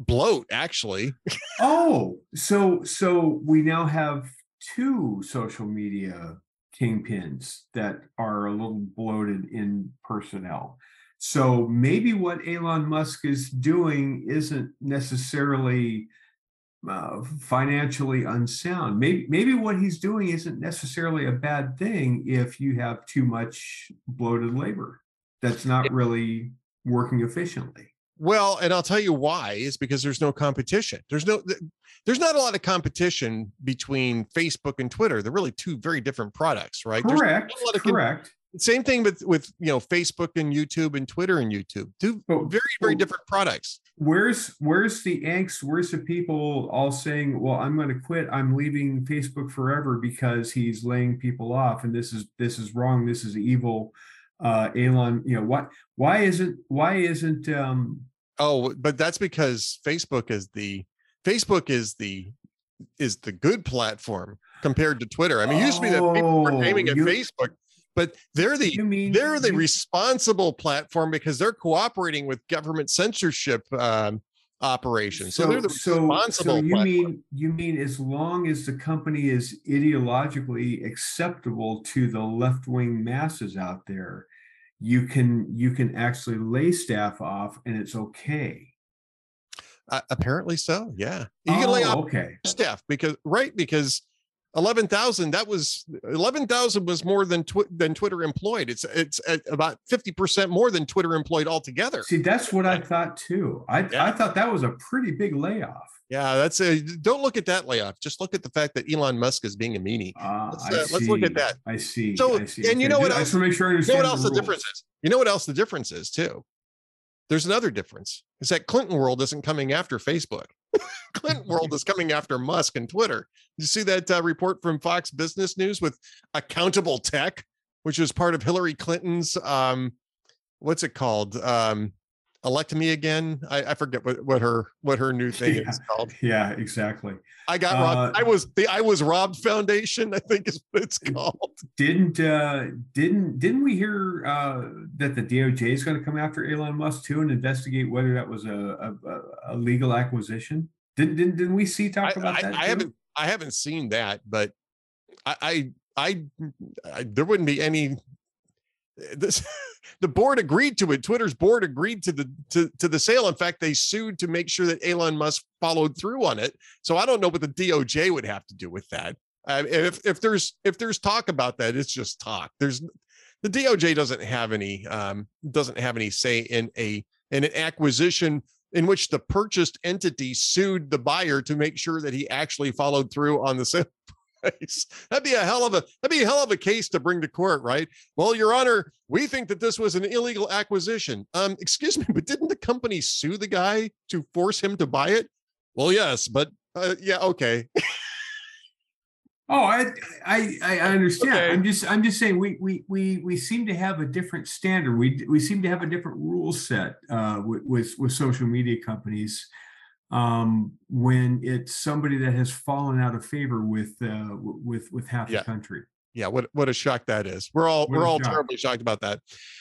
Bloat, actually. oh, so so we now have two social media kingpins that are a little bloated in personnel. So maybe what Elon Musk is doing isn't necessarily uh, financially unsound. Maybe maybe what he's doing isn't necessarily a bad thing if you have too much bloated labor that's not really working efficiently. Well, and I'll tell you why is because there's no competition. There's no there's not a lot of competition between Facebook and Twitter. They're really two very different products, right? Correct. correct. Con- same thing with with you know Facebook and YouTube and Twitter and YouTube. Two but, very very but, different products. Where's where's the angst? Where's the people all saying, "Well, I'm going to quit. I'm leaving Facebook forever because he's laying people off, and this is this is wrong. This is evil." Uh, Elon, you know what? Why isn't why isn't um, Oh, but that's because Facebook is the Facebook is the is the good platform compared to Twitter. I mean, it used to be that people were aiming at oh, you, Facebook, but they're the mean, they're the you, responsible platform because they're cooperating with government censorship um, operations. So, so, they're the responsible. So, so you platform. mean you mean as long as the company is ideologically acceptable to the left wing masses out there, you can you can actually lay staff off and it's okay. Uh, apparently so yeah. You oh, can lay off okay. staff because right because 11,000 that was 11,000 was more than tw- than Twitter employed. It's it's about 50% more than Twitter employed altogether. See that's what I thought too. I yeah. I thought that was a pretty big layoff yeah that's a don't look at that layoff just look at the fact that Elon Musk is being a meanie. Uh, let's, uh, let's, look at that. I see so I see. and you know what else, I just make sure I understand you know what else the, the difference is? You know what else the difference is too? There's another difference is that Clinton world isn't coming after Facebook. Clinton world is coming after Musk and Twitter. You see that uh, report from Fox Business News with accountable tech, which is part of Hillary Clinton's um, what's it called? Um, elect me again. I, I forget what, what her what her new thing yeah, is called. Yeah, exactly. I got uh, robbed. I was the I was robbed foundation. I think is what it's called. Didn't uh didn't didn't we hear uh that the DOJ is going to come after Elon Musk too and investigate whether that was a a, a legal acquisition? Didn't, didn't didn't we see talk I, about I, that? I haven't I haven't seen that, but I, I, I there wouldn't be any this the board agreed to it. Twitter's board agreed to the to, to the sale. In fact, they sued to make sure that Elon Musk followed through on it. So I don't know what the DOJ would have to do with that. Uh, if if there's if there's talk about that, it's just talk. There's the DOJ doesn't have any um, doesn't have any say in a in an acquisition in which the purchased entity sued the buyer to make sure that he actually followed through on the sale That'd be a hell of a that'd be a hell of a case to bring to court, right? Well, Your Honor, we think that this was an illegal acquisition. Um, excuse me, but didn't the company sue the guy to force him to buy it? Well, yes, but uh, yeah, okay. Oh, I I I understand. Okay. I'm just I'm just saying we we we we seem to have a different standard. We we seem to have a different rule set uh, with, with with social media companies um, when it's somebody that has fallen out of favor with uh, with with half yeah. the country. Yeah, what what a shock that is. We're all what we're all shock. terribly shocked about that.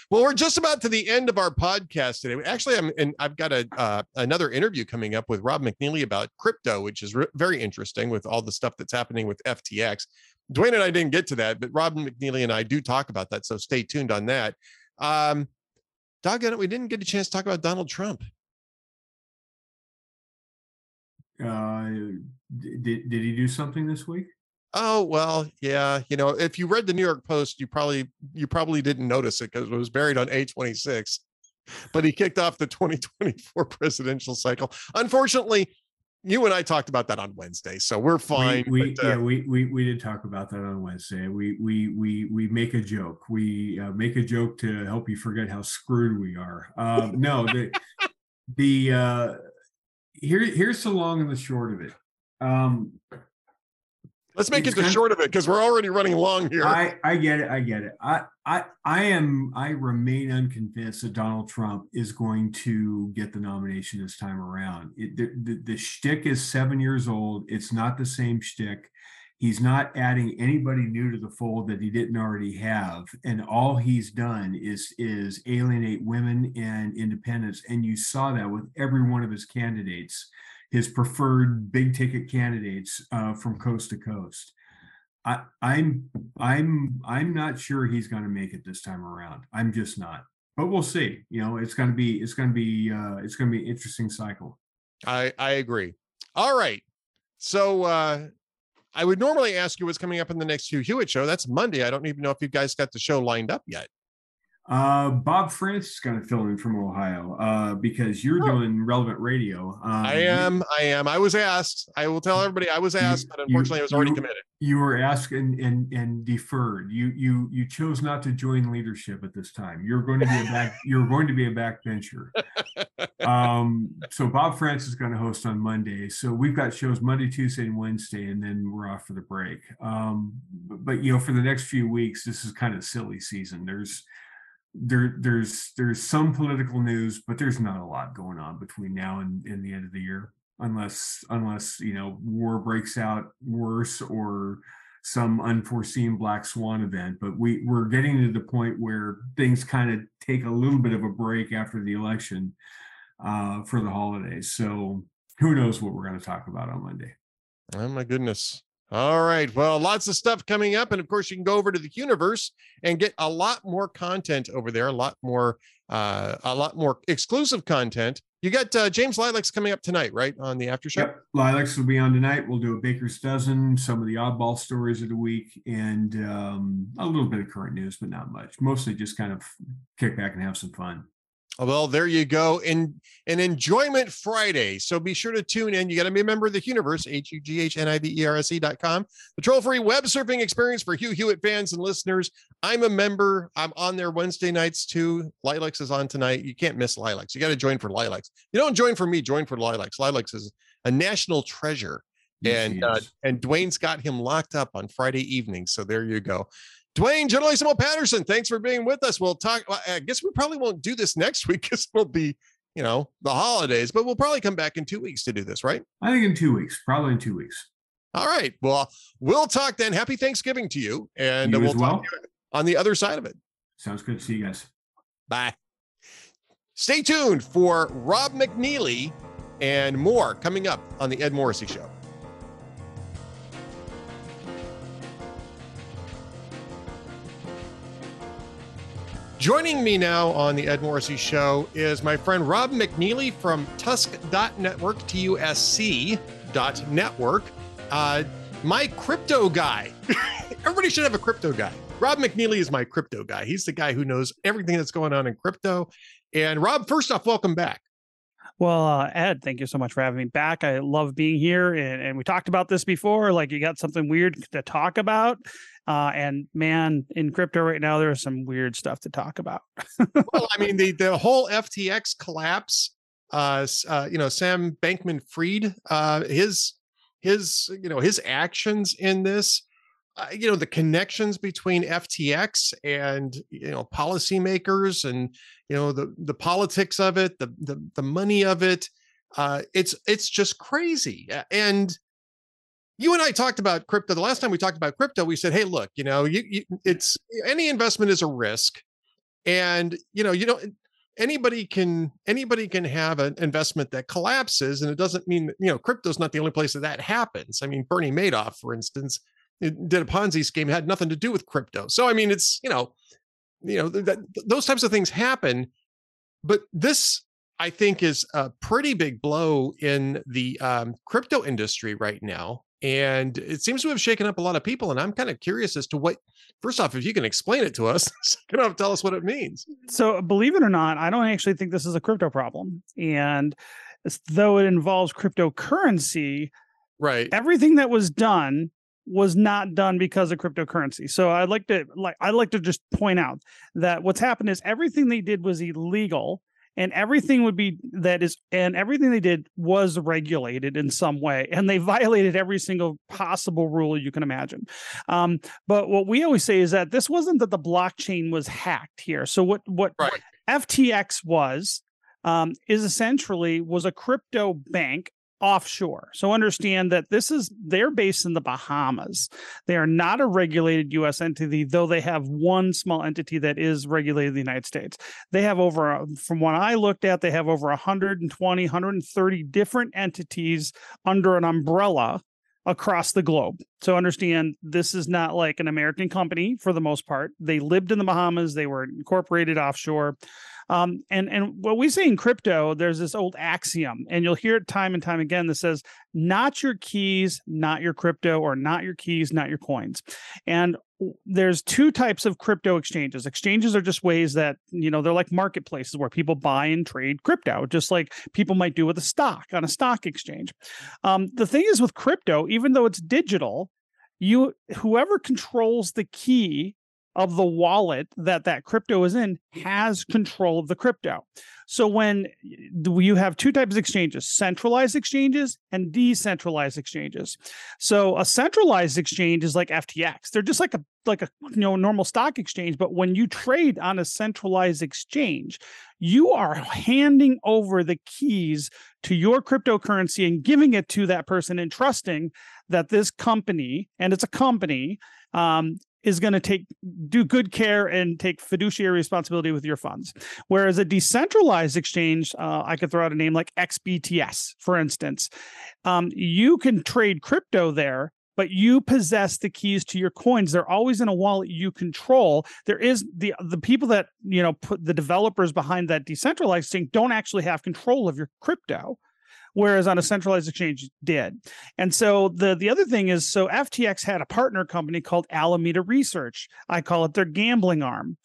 Well, we're just about to the end of our podcast today. Actually, I'm and I've got a uh, another interview coming up with Rob McNealy about crypto, which is re- very interesting with all the stuff that's happening with FTX. Duane and I didn't get to that, but Rob McNealy and I do talk about that. So stay tuned on that. Um, doggone it, we didn't get a chance to talk about Donald Trump. Uh, did did he do something this week? Oh well, yeah. You know, if you read the New York Post, you probably you probably didn't notice it because it was buried on A26. But he kicked off the 2024 presidential cycle. Unfortunately, you and I talked about that on Wednesday, so we're fine. We, we but, uh, yeah, we, we we did talk about that on Wednesday. We we we we make a joke. We uh, make a joke to help you forget how screwed we are. Uh, no, the the uh, here here's the long and the short of it. Um, Let's make it the short of it because we're already running long here. I, I get it. I get it. I, I I am I remain unconvinced that Donald Trump is going to get the nomination this time around. It, the, the, the shtick is seven years old. It's not the same shtick. He's not adding anybody new to the fold that he didn't already have. And all he's done is is alienate women and independents. And you saw that with every one of his candidates his preferred big ticket candidates uh, from coast to coast. I, I'm I'm I'm not sure he's going to make it this time around. I'm just not. But we'll see. You know, it's going to be it's going to be uh, it's going to be an interesting cycle. I I agree. All right. So uh I would normally ask you what's coming up in the next Hugh Hewitt show. That's Monday. I don't even know if you guys got the show lined up yet. Uh, Bob Frantz is going to fill in from Ohio uh, because you're oh. doing relevant radio. Um, I am. I am. I was asked. I will tell everybody I was asked, you, but unfortunately, you, I was already you, committed. You were asked and, and and deferred. You you you chose not to join leadership at this time. You're going to be a back. you're going to be a backbencher. um, so Bob Frantz is going to host on Monday. So we've got shows Monday, Tuesday, and Wednesday, and then we're off for the break. Um, but, but you know, for the next few weeks, this is kind of silly season. There's there there's there's some political news, but there's not a lot going on between now and, and the end of the year, unless unless you know war breaks out worse or some unforeseen black swan event. But we we're getting to the point where things kind of take a little bit of a break after the election uh, for the holidays. So who knows what we're going to talk about on Monday? Oh my goodness. All right. Well, lots of stuff coming up. And of course, you can go over to the universe and get a lot more content over there, a lot more, uh, a lot more exclusive content You got uh, James Lileks coming up tonight, right? On the after show? Yep. Lileks will be on tonight. We'll do a baker's dozen, some of the oddball stories of the week, and um, a little bit of current news, but not much. Mostly just kind of kick back and have some fun. Well, there you go. In an enjoyment Friday. So be sure to tune in. You got to be a member of the Universe, H U G H N I V E R S E dot com, the troll free web surfing experience for Hugh Hewitt fans and listeners. I'm a member. I'm on there Wednesday nights too. Lileks is on tonight. You can't miss Lileks. You got to join for Lileks. You don't join for me, join for Lileks. Lileks is a national treasure. Yes, and uh, and Duane's got him locked up on Friday evening. So there you go. Duane Generalissimo Patterson, thanks for being with us. We'll talk. I guess we probably won't do this next week because we'll be, you know, the holidays, but we'll probably come back in two weeks to do this, right? I think in two weeks, probably in two weeks. All right. Well, we'll talk then. Happy Thanksgiving to you. And You we'll as well. talk on the other side of it. Sounds good. See you guys. Bye. Stay tuned for Rob McNealy and more coming up on the Ed Morrissey Show. Joining me now on the Ed Morrissey Show is my friend Rob McNealy from TUSC.network, T U S C dot network. Uh, my crypto guy. Everybody should have a crypto guy. Rob McNealy is my crypto guy. He's the guy who knows everything that's going on in crypto. And Rob, first off, welcome back. Well, uh, Ed, thank you so much for having me back. I love being here, and, and we talked about this before. Like, you got something weird to talk about, uh, and man, in crypto right now, there's some weird stuff to talk about. well, I mean, the the whole FTX collapse. Uh, uh, you know, Sam Bankman Fried, uh, his his you know his actions in this. Uh, you know the connections between FTX and you know policymakers and you know the the politics of it, the the the money of it. Uh, it's it's just crazy. And you and I talked about crypto. The last time we talked about crypto, we said, "Hey, look, you know, you, you it's any investment is a risk, and you know, you don't anybody can anybody can have an investment that collapses, and it doesn't mean you know crypto's not the only place that that happens. I mean, Bernie Madoff, for instance, did a Ponzi scheme, had nothing to do with crypto. So I mean, it's you know, you know that those types of things happen, but this I think is a pretty big blow in the um, crypto industry right now. And it seems to have shaken up a lot of people. And I'm kind of curious as to what, first off, if you can explain it to us, second off, tell us what it means. So, believe it or not, I don't actually think this is a crypto problem. And as though it involves cryptocurrency, Right. everything that was done was not done because of cryptocurrency. So I'd like to like I'd like to just point out that what's happened is everything they did was illegal and everything would be that is and everything they did was regulated in some way and they violated every single possible rule you can imagine um, but what we always say is that this wasn't that the blockchain was hacked here so what what Right. ftx was um, is essentially was a crypto bank offshore. So understand that this is they're based in the Bahamas. They are not a regulated US entity though they have one small entity that is regulated in the United States. They have over from what I looked at they have over 120 130 different entities under an umbrella across the globe. So understand this is not like an American company for the most part. They lived in the Bahamas, they were incorporated offshore. Um, and and what we say in crypto, there's this old axiom, and you'll hear it time and time again that says, "Not your keys, not your crypto, or not your keys, not your coins." And there's two types of crypto exchanges. Exchanges are just ways that you know they're like marketplaces where people buy and trade crypto, just like people might do with a stock on a stock exchange. Um, the thing is with crypto, even though it's digital, you whoever controls the key of the wallet that that crypto is in has control of the crypto. So when you have two types of exchanges, centralized exchanges and decentralized exchanges. So a centralized exchange is like FTX. They're just like a like a you know normal stock exchange, but when you trade on a centralized exchange, you are handing over the keys to your cryptocurrency and giving it to that person and trusting that this company and it's a company um, is going to take do good care and take fiduciary responsibility with your funds. Whereas a decentralized exchange, uh, I could throw out a name like XBTS, for instance. Um, you can trade crypto there, but you possess the keys to your coins. They're always in a wallet you control. There is the the people that you know put the developers behind that decentralized thing don't actually have control of your crypto whereas on a centralized exchange did. And so the the other thing is so FTX had a partner company called Alameda Research. I call it their gambling arm.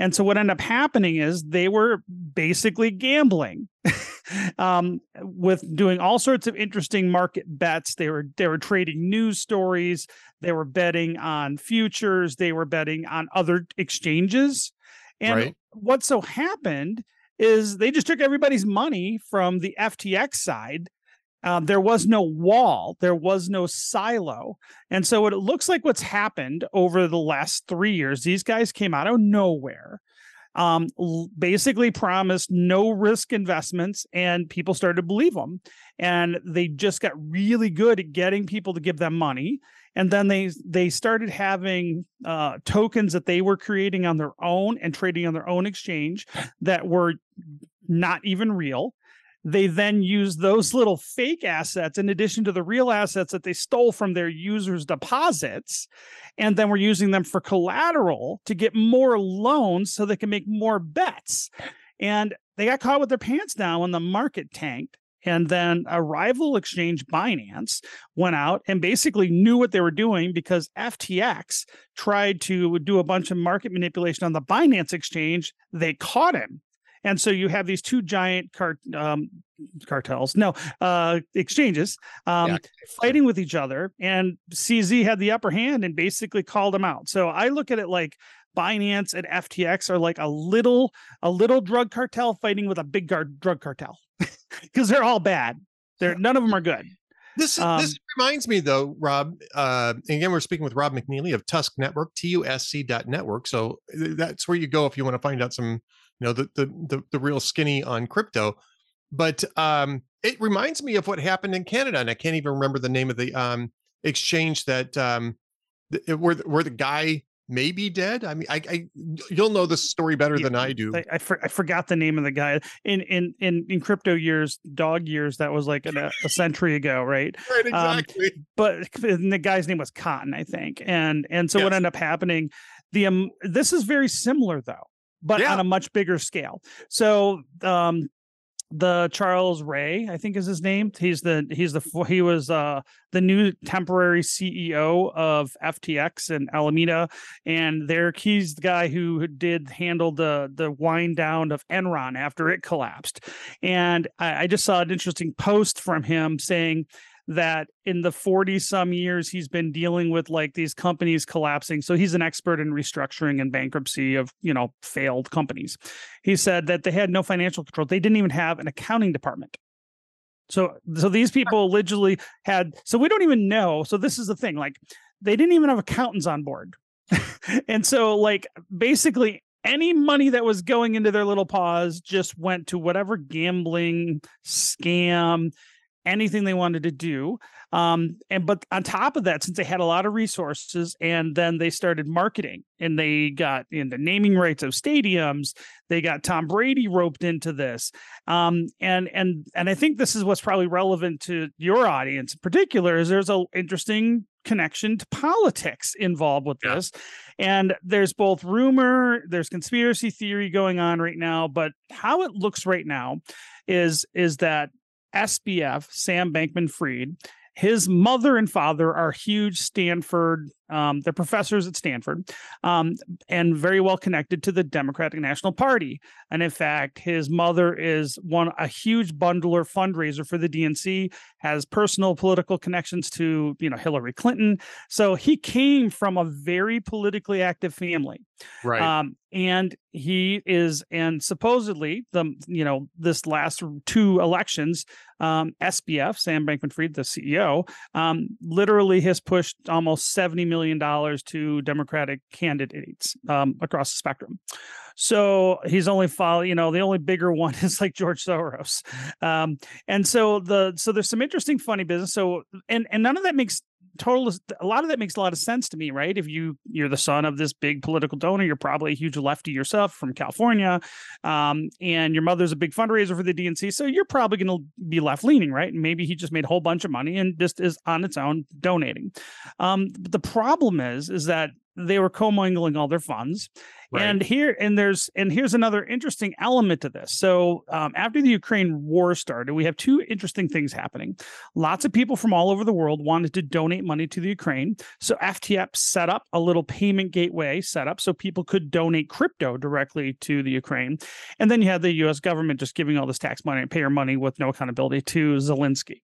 And so what ended up happening is they were basically gambling um, with doing all sorts of interesting market bets. They were they were trading news stories. They were betting on futures. They were betting on other exchanges. And Right. what so happened is they just took everybody's money from the FTX side. Um, there was no wall, there was no silo. And so what it looks like what's happened over the last three years, these guys came out of nowhere, um, basically promised no risk investments, and people started to believe them. And they just got really good at getting people to give them money. And then they they started having uh, tokens that they were creating on their own and trading on their own exchange that were not even real. They then use those hmm. little fake assets in addition to the real assets that they stole from their users' deposits, and then were using them for collateral to get more loans so they can make more bets. And they got caught with their pants down when the market tanked. And then a rival exchange, Binance, went out and basically knew what they were doing because FTX tried to do a bunch of market manipulation on the Binance exchange. They caught him. And so you have these two giant cart, um, cartels, no, uh, exchanges um, Yeah. fighting with each other. And CZ had the upper hand and basically called them out. So I look at it like Binance and FTX are like a little, a little drug cartel fighting with a big gar- drug cartel because they're all bad. They're none of them are good. This Um, this reminds me though, Rob. Uh, again, we're speaking with Rob McNealy of TUSC Network, T U S C dot network. So that's where you go if you want to find out some, you know, the the the, the real skinny on crypto. But um, it reminds me of what happened in Canada, and I can't even remember the name of the um exchange that um th- where the- where the guy may be dead. I mean, I, I you'll know the story better Yeah, than I do. I, I, for, I forgot the name of the guy in in in in crypto years, dog years. That was like an, a, a century ago, right? right, um, exactly. But the guy's name was Cotten, I think. And and so what ended up happening? The um, this is very similar though, but Yeah. on a much bigger scale. So um, the Charles Ray, I think is his name. He's the he's the he was uh the new temporary CEO of FTX and Alameda, and there he's the guy who did handle the the wind down of Enron after it collapsed. And I, I just saw an interesting post from him saying that in the 40 some years he's been dealing with like these companies collapsing. So he's an expert in restructuring and bankruptcy of you know failed companies. He said that they had no financial control. They didn't even have an accounting department. So so these people allegedly had so we don't even know. So this is the thing like they didn't even have accountants on board. And so like basically any money that was going into their little paws just went to whatever gambling scam anything they wanted to do um and but on top of that since they had a lot of resources and then they started marketing and they got into naming rights of stadiums they got tom brady roped into this um and and and i think this is what's probably relevant to your audience in particular is there's a interesting connection to politics involved with Yeah. this and there's both rumor there's conspiracy theory going on right now but how it looks right now is is that SBF, Sam Bankman Fried, his mother and father are huge Stanford, um, they're professors at Stanford, um, and very well connected to the Democratic National Party. And in fact, his mother is one a huge bundler fundraiser for the DNC, has personal political connections to you know Hillary Clinton. So he came from a very politically active family. Right. Um, and he is, and supposedly the you know this last two elections, um, SBF Sam Bankman-Fried, the CEO, um, literally has pushed almost seventy million dollars to Democratic candidates um, across the spectrum. So he's only follow, you know, the only bigger one is like George Soros. Um, and so the so there's some interesting funny business. So and and none of that makes total a lot of that makes a lot of sense to me right? If you you're the son of this big political donor you're probably a huge lefty yourself from california um, and your mother's a big fundraiser for the dnc so you're probably going to be left leaning right? And maybe he just made a whole bunch of money and just is on its own donating. Um, but the problem is is that they were commingling all their funds Right. And here and there's and here's another interesting element to this. So um, after the Ukraine war started, we have two interesting things happening. Lots of people from all over the world wanted to donate money to the Ukraine, so FTX set up a little payment gateway set up so people could donate crypto directly to the Ukraine. And then you had the U.S. government just giving all this tax money and payer money with no accountability to Zelensky.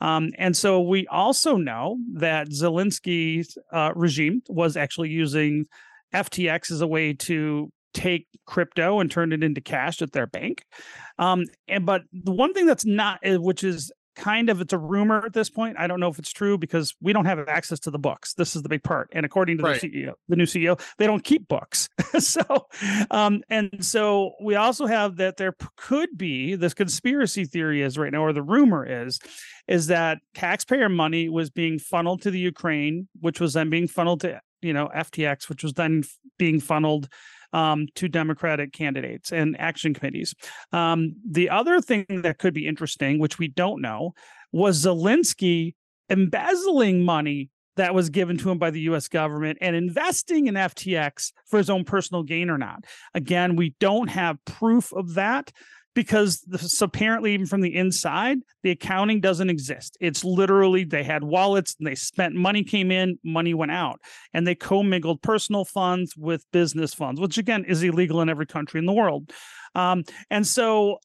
Um, and so we also know that Zelensky's uh, regime was actually using FTX is a way to take crypto and turn it into cash at their bank. Um, and but the one thing that's not, eh, which is kind of it's a rumor at this point. I don't know if it's true because we don't have access to the books. This is the big part. And according to right. the CEO, the new CEO, they don't keep books. so, um, and so we also have that there could be this conspiracy theory is right now, or the rumor is, is that taxpayer money was being funneled to the Ukraine, which was then being funneled to you know FTX, which was then being funneled um, to Democratic candidates and action committees. Um, the other thing that could be interesting, which we don't know, was Zelensky embezzling money that was given to him by the US government and investing in FTX for his own personal gain or not. Again, we don't have proof of that because this, apparently even from the inside the accounting doesn't exist. It's literally they had wallets and they spent money came in money went out. And they commingled personal funds with business funds which again is illegal in every country in the world. Um, and so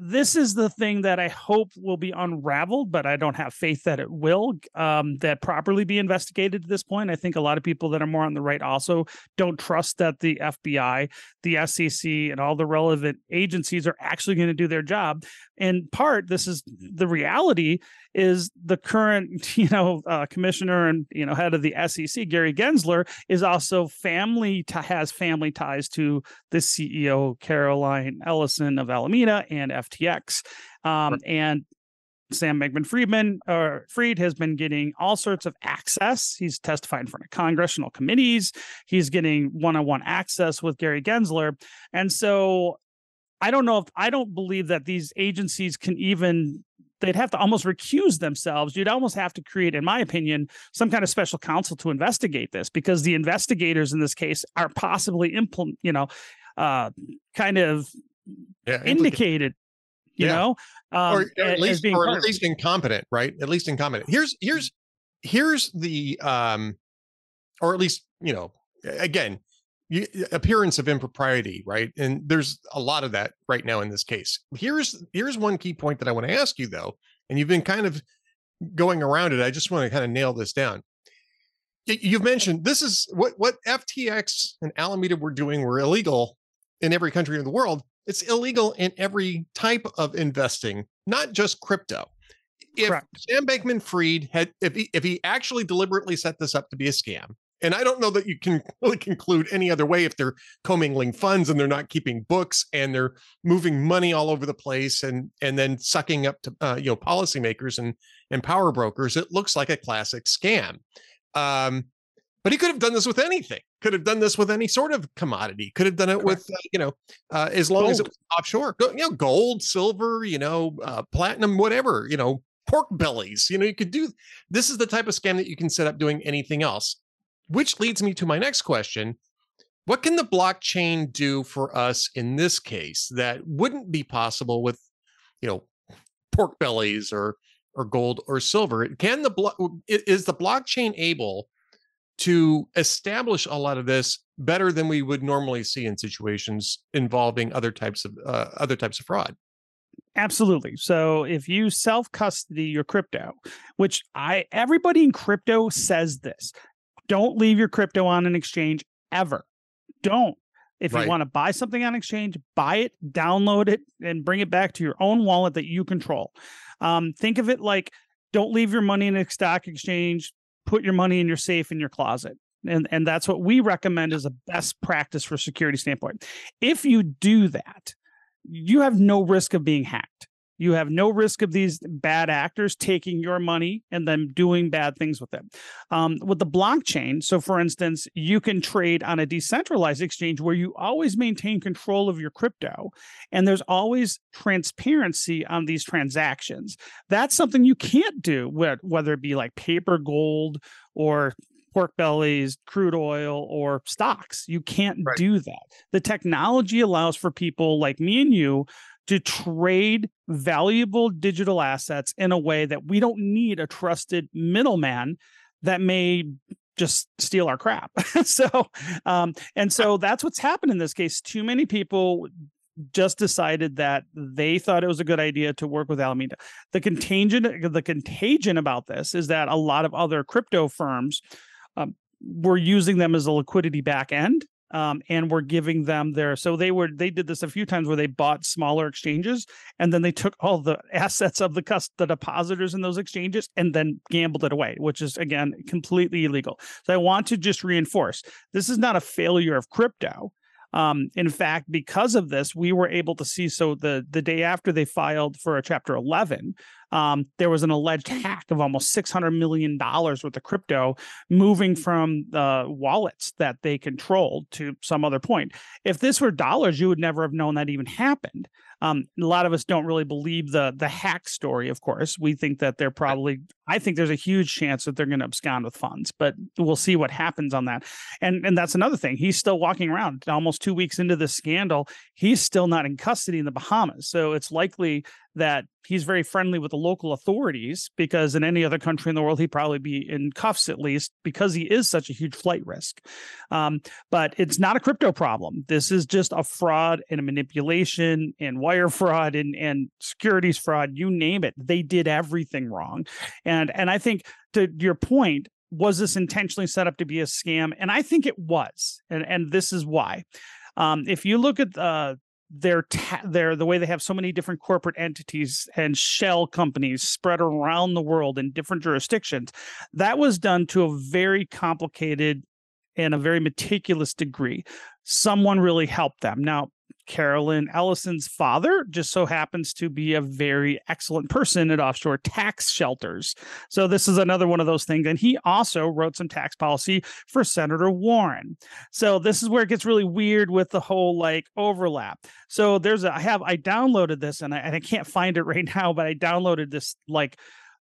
this is the thing that I hope will be unraveled, but I don't have faith that it will. Um, that properly be investigated at this point. I think a lot of people that are more on the right also don't trust that the FBI, the SEC, and all the relevant agencies are actually going to do their job. In part, this is the reality is the current, you know, uh, commissioner and you know head of the SEC, Gary Gensler, is also family to, has family ties to the CEO Caroline Ellison of Alameda and FTX, um, right. and Sam Bankman Friedman or Fried has been getting all sorts of access. He's testified in front of congressional committees. He's getting one-on-one access with Gary Gensler. And so I don't know if I don't believe that these agencies can even they'd have to almost recuse themselves. You'd almost have to create, in my opinion, some kind of special counsel to investigate this because the investigators in this case are possibly implement, you know, uh, kind of yeah, indicated, you yeah. know, um, or, or at least, or at least incompetent, right? At least incompetent. Here's here's here's the um, or at least you know, again, you, appearance of impropriety, right? And there's a lot of that right now in this case. Here's here's one key point that I want to ask you though, and you've been kind of going around it. I just want to kind of nail this down. You've mentioned this is what what FTX and Alameda were doing were illegal in every country in the world. It's illegal in every type of investing, not just crypto. If Correct. Sam Bankman Fried had, if he, if he actually deliberately set this up to be a scam, and I don't know that you can really conclude any other way if they're commingling funds and they're not keeping books and they're moving money all over the place and and then sucking up to uh, you know policymakers and and power brokers. It looks like a classic scam. Um, but he could have done this with anything. Could have done this with any sort of commodity. Could have done it with uh, you know uh, as long gold. as it was offshore. You know, gold, silver, you know, uh, platinum, whatever. You know, pork bellies. You know, you could do. This is the type of scam that you can set up doing anything else which leads me to my next question. What can the blockchain do for us in this case that wouldn't be possible with, you know, pork bellies or or gold or silver? Can the blo- is the blockchain able to establish a lot of this better than we would normally see in situations involving other types of uh, other types of fraud? Absolutely. So if you self custody your crypto, which I everybody in crypto says this, don't leave your crypto on an exchange ever. Don't. If right. you want to buy something on exchange, buy it, download it, and bring it back to your own wallet that you control. Um, think of it like don't leave your money in a stock exchange, put your money in your safe in your closet. And, and that's what we recommend as a best practice for security standpoint. If you do that, you have no risk of being hacked You have no risk of these bad actors taking your money and then doing bad things with it. Um, with the blockchain, so for instance, you can trade on a decentralized exchange where you always maintain control of your crypto and there's always transparency on these transactions. That's something you can't do with whether it be like paper gold or pork bellies, crude oil, or stocks. You can't right. do that. The technology allows for people like me and you to trade valuable digital assets in a way that we don't need a trusted middleman that may just steal our crap. so, um, and so that's what's happened in this case. Too many people just decided that they thought it was a good idea to work with Alameda. The contagion, the contagion about this is that a lot of other crypto firms um, were using them as a liquidity back end um, and we're giving them their so they were they did this a few times where they bought smaller exchanges and then they took all the assets of the cust the depositors in those exchanges and then gambled it away which is again completely illegal. So i want to just reinforce this is not a failure of crypto um, in fact, because of this, we were able to see. So the the day after they filed for a Chapter 11, um, there was an alleged hack of almost six hundred million dollars worth of crypto moving from the wallets that they controlled to some other point. If this were dollars, you would never have known that even happened. Um, a lot of us don't really believe the the hack story. Of course, we think that they're probably. I think there's a huge chance that they're going to abscond with funds, but we'll see what happens on that. And and that's another thing. He's still walking around almost two weeks into this scandal. He's still not in custody in the Bahamas, so it's likely that he's very friendly with the local authorities because in any other country in the world he'd probably be in cuffs at least because he is such a huge flight risk um, but it's not a crypto problem this is just a fraud and a manipulation and wire fraud and, and securities fraud you name it they did everything wrong and and and i think to your point was this intentionally set up to be a scam? And i think it was and and this is why. Um, if you look at uh, their ta- their the way they have so many different corporate entities and shell companies spread around the world in different jurisdictions that was done to a very complicated and a very meticulous degree. Someone really helped them. Now Caroline Ellison's father just so happens to be a very excellent person at offshore tax shelters. So this is another one of those things. And he also wrote some tax policy for Senator Warren. So this is where it gets really weird with the whole like overlap. So there's a I have I downloaded this and I, and I can't find it right now, but I downloaded this like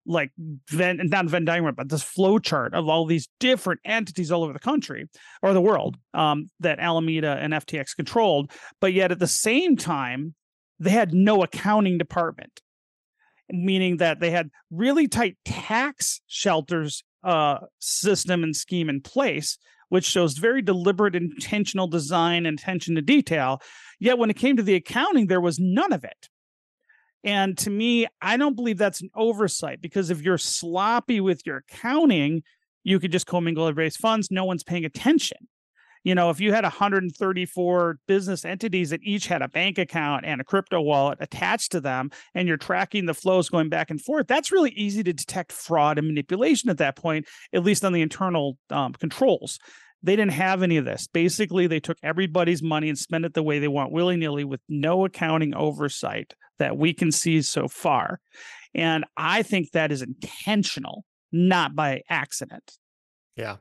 like Venn, not Venn diagram, but this flow chart of all these different entities all over the country or the world um, that Alameda and FTX controlled. But yet at the same time, they had no accounting department, meaning that they had really tight tax shelters uh, system and scheme in place, which shows very deliberate, intentional design and attention to detail. Yet when it came to the accounting, there was none of it. And to me, I don't believe that's an oversight because if you're sloppy with your accounting, you could just commingle raise funds. No one's paying attention. You know, if you had 134 business entities that each had a bank account and a crypto wallet attached to them, and you're tracking the flows going back and forth, that's really easy to detect fraud and manipulation at that point, at least on the internal um, controls. They didn't have any of this. Basically, they took everybody's money and spent it the way they want, willy nilly, with no accounting oversight that we can see so far. And I think that is intentional, not by accident. Yeah.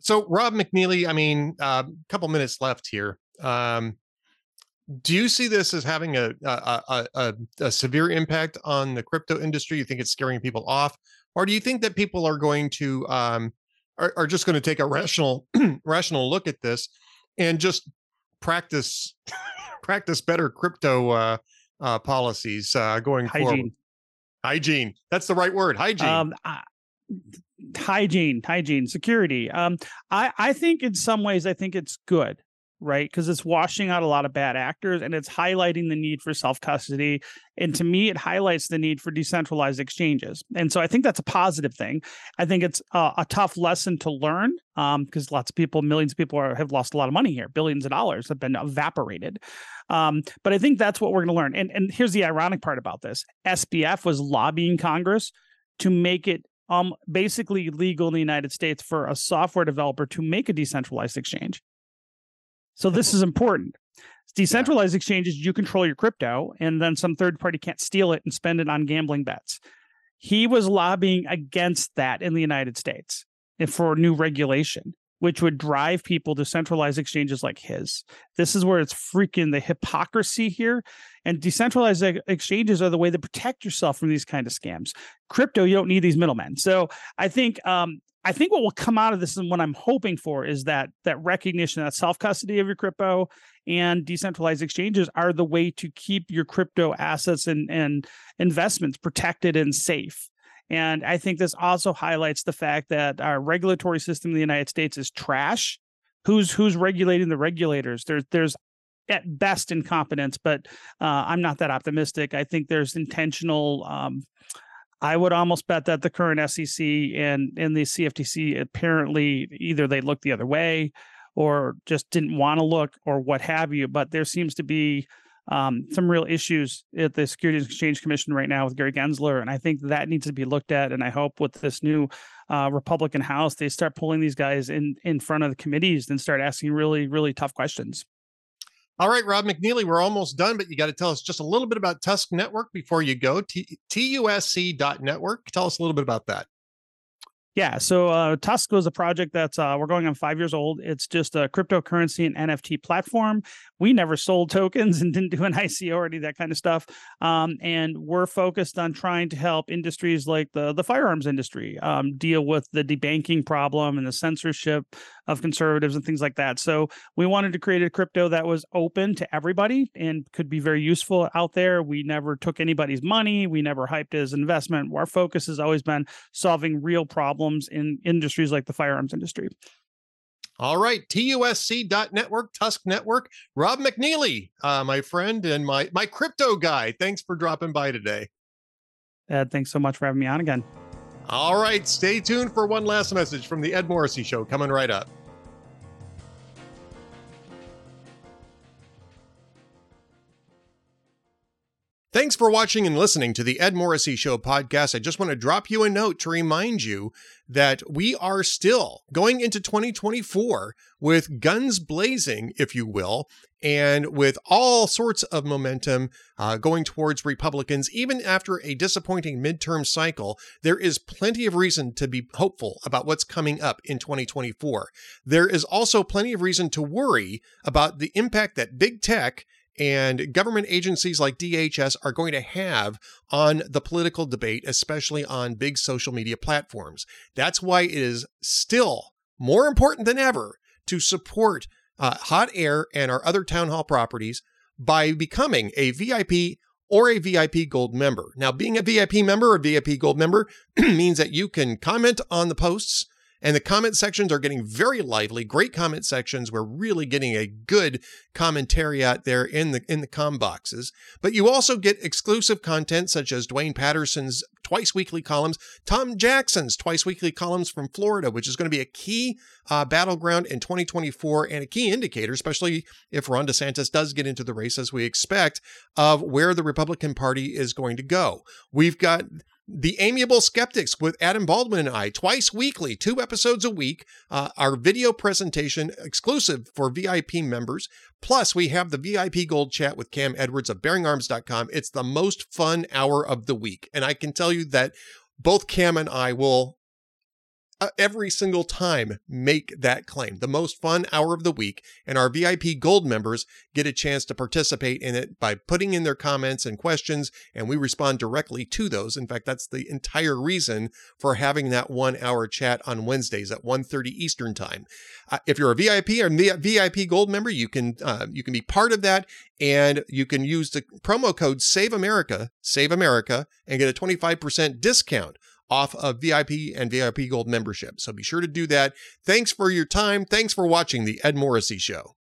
So, Rob McNealy, I mean, a uh, couple minutes left here. Um, do you see this as having a a, a a, severe impact on the crypto industry? You think it's scaring people off, or do you think that people are going to um, are, are just going to take a rational rational look at this and just practice practice better crypto uh, uh, policies uh, going hygiene. forward. Hygiene. That's the right word. Hygiene. Um, hygiene, hygiene, security. Um, I I think in some ways I think it's good right? Because it's washing out a lot of bad actors and it's highlighting the need for self custody. And to me, it highlights the need for decentralized exchanges. And so I think that's a positive thing. I think it's a, a tough lesson to learn because um, lots of people, millions of people are, have lost a lot of money here. Billions of dollars have been evaporated. Um, but I think that's what we're going to learn. And, and here's the ironic part about this SBF was lobbying Congress to make it um, basically legal in the United States for a software developer to make a decentralized exchange. So this is important. Decentralized yeah. exchanges, you control your crypto, and then some third party can't steal it and spend it on gambling bets. He was lobbying against that in the United States for new regulation which would drive people to centralized exchanges like his. This is where it's freaking the hypocrisy here. And decentralized exchanges are the way to protect yourself from these kind of scams. Crypto, you don't need these middlemen. So I think um, I think what will come out of this and what I'm hoping for is that that recognition, that self custody of your crypto and decentralized exchanges are the way to keep your crypto assets and, and investments protected and safe. And I think this also highlights the fact that our regulatory system in the United States is trash. Who's who's regulating the regulators? There's there's at best incompetence, but uh, I'm not that optimistic. I think there's intentional. Um, I would almost bet that the current SEC and and the CFTC apparently either they look the other way or just didn't want to look or what have you. But there seems to be um, some real issues at the Securities Exchange Commission right now with Gary Gensler, and I think that needs to be looked at. And I hope with this new uh, Republican House, they start pulling these guys in in front of the committees and start asking really really tough questions. All right, Rob McNealy, we're almost done, but you got to tell us just a little bit about TUSC Network before you go. T- TUSC.network. Tell us a little bit about that. Yeah, so uh, TUSC was a project that's uh, we're going on five years old. It's just a cryptocurrency and NFT platform. We never sold tokens and didn't do an ICO or any of that kind of stuff. Um, and we're focused on trying to help industries like the the firearms industry um, deal with the debanking problem and the censorship of conservatives and things like that. So we wanted to create a crypto that was open to everybody and could be very useful out there. We never took anybody's money. We never hyped as investment. Our focus has always been solving real problems in industries like the firearms industry. All right, TUSC.network, TUSC Network. Rob McNealy, uh, my friend and my my crypto guy. Thanks for dropping by today. Ed, thanks so much for having me on again. All right, stay tuned for one last message from the Ed Morrissey Show coming right up. Thanks for watching and listening to the Ed Morrissey Show podcast. I just want to drop you a note to remind you that we are still going into 2024 with guns blazing, if you will, and with all sorts of momentum uh, going towards Republicans, even after a disappointing midterm cycle, there is plenty of reason to be hopeful about what's coming up in 2024. There is also plenty of reason to worry about the impact that big tech and government agencies like DHS are going to have on the political debate, especially on big social media platforms. That's why it is still more important than ever to support uh, Hot Air and our other town hall properties by becoming a VIP or a VIP Gold member. Now, being a VIP member or VIP Gold member means that you can comment on the posts and the comment sections are getting very lively. Great comment sections. We're really getting a good commentary out there in the in the com boxes. But you also get exclusive content such as Duane Patterson's twice weekly columns, Tom Jackson's twice weekly columns from Florida, which is going to be a key uh, battleground in 2024 and a key indicator, especially if Ron DeSantis does get into the race as we expect, of where the Republican Party is going to go. We've got the Amiable Skeptics with Adam Baldwin and I, twice weekly, two episodes a week. Uh, our video presentation exclusive for VIP members. Plus, we have the VIP Gold Chat with Cam Edwards of BearingArms.com. It's the most fun hour of the week. And I can tell you that both Cam and I will uh, every single time make that claim. The most fun hour of the week, and our VIP Gold members get a chance to participate in it by putting in their comments and questions, and we respond directly to those. In fact, that's the entire reason for having that one hour chat on Wednesdays at 1.30 Eastern Time. Uh, if you're a VIP or VIP Gold member, you can uh, you can be part of that, and you can use the promo code Save America, Save America, and get a 25% discount off of VIP and VIP Gold membership. So be sure to do that. Thanks for your time. Thanks for watching The Ed Morrissey Show.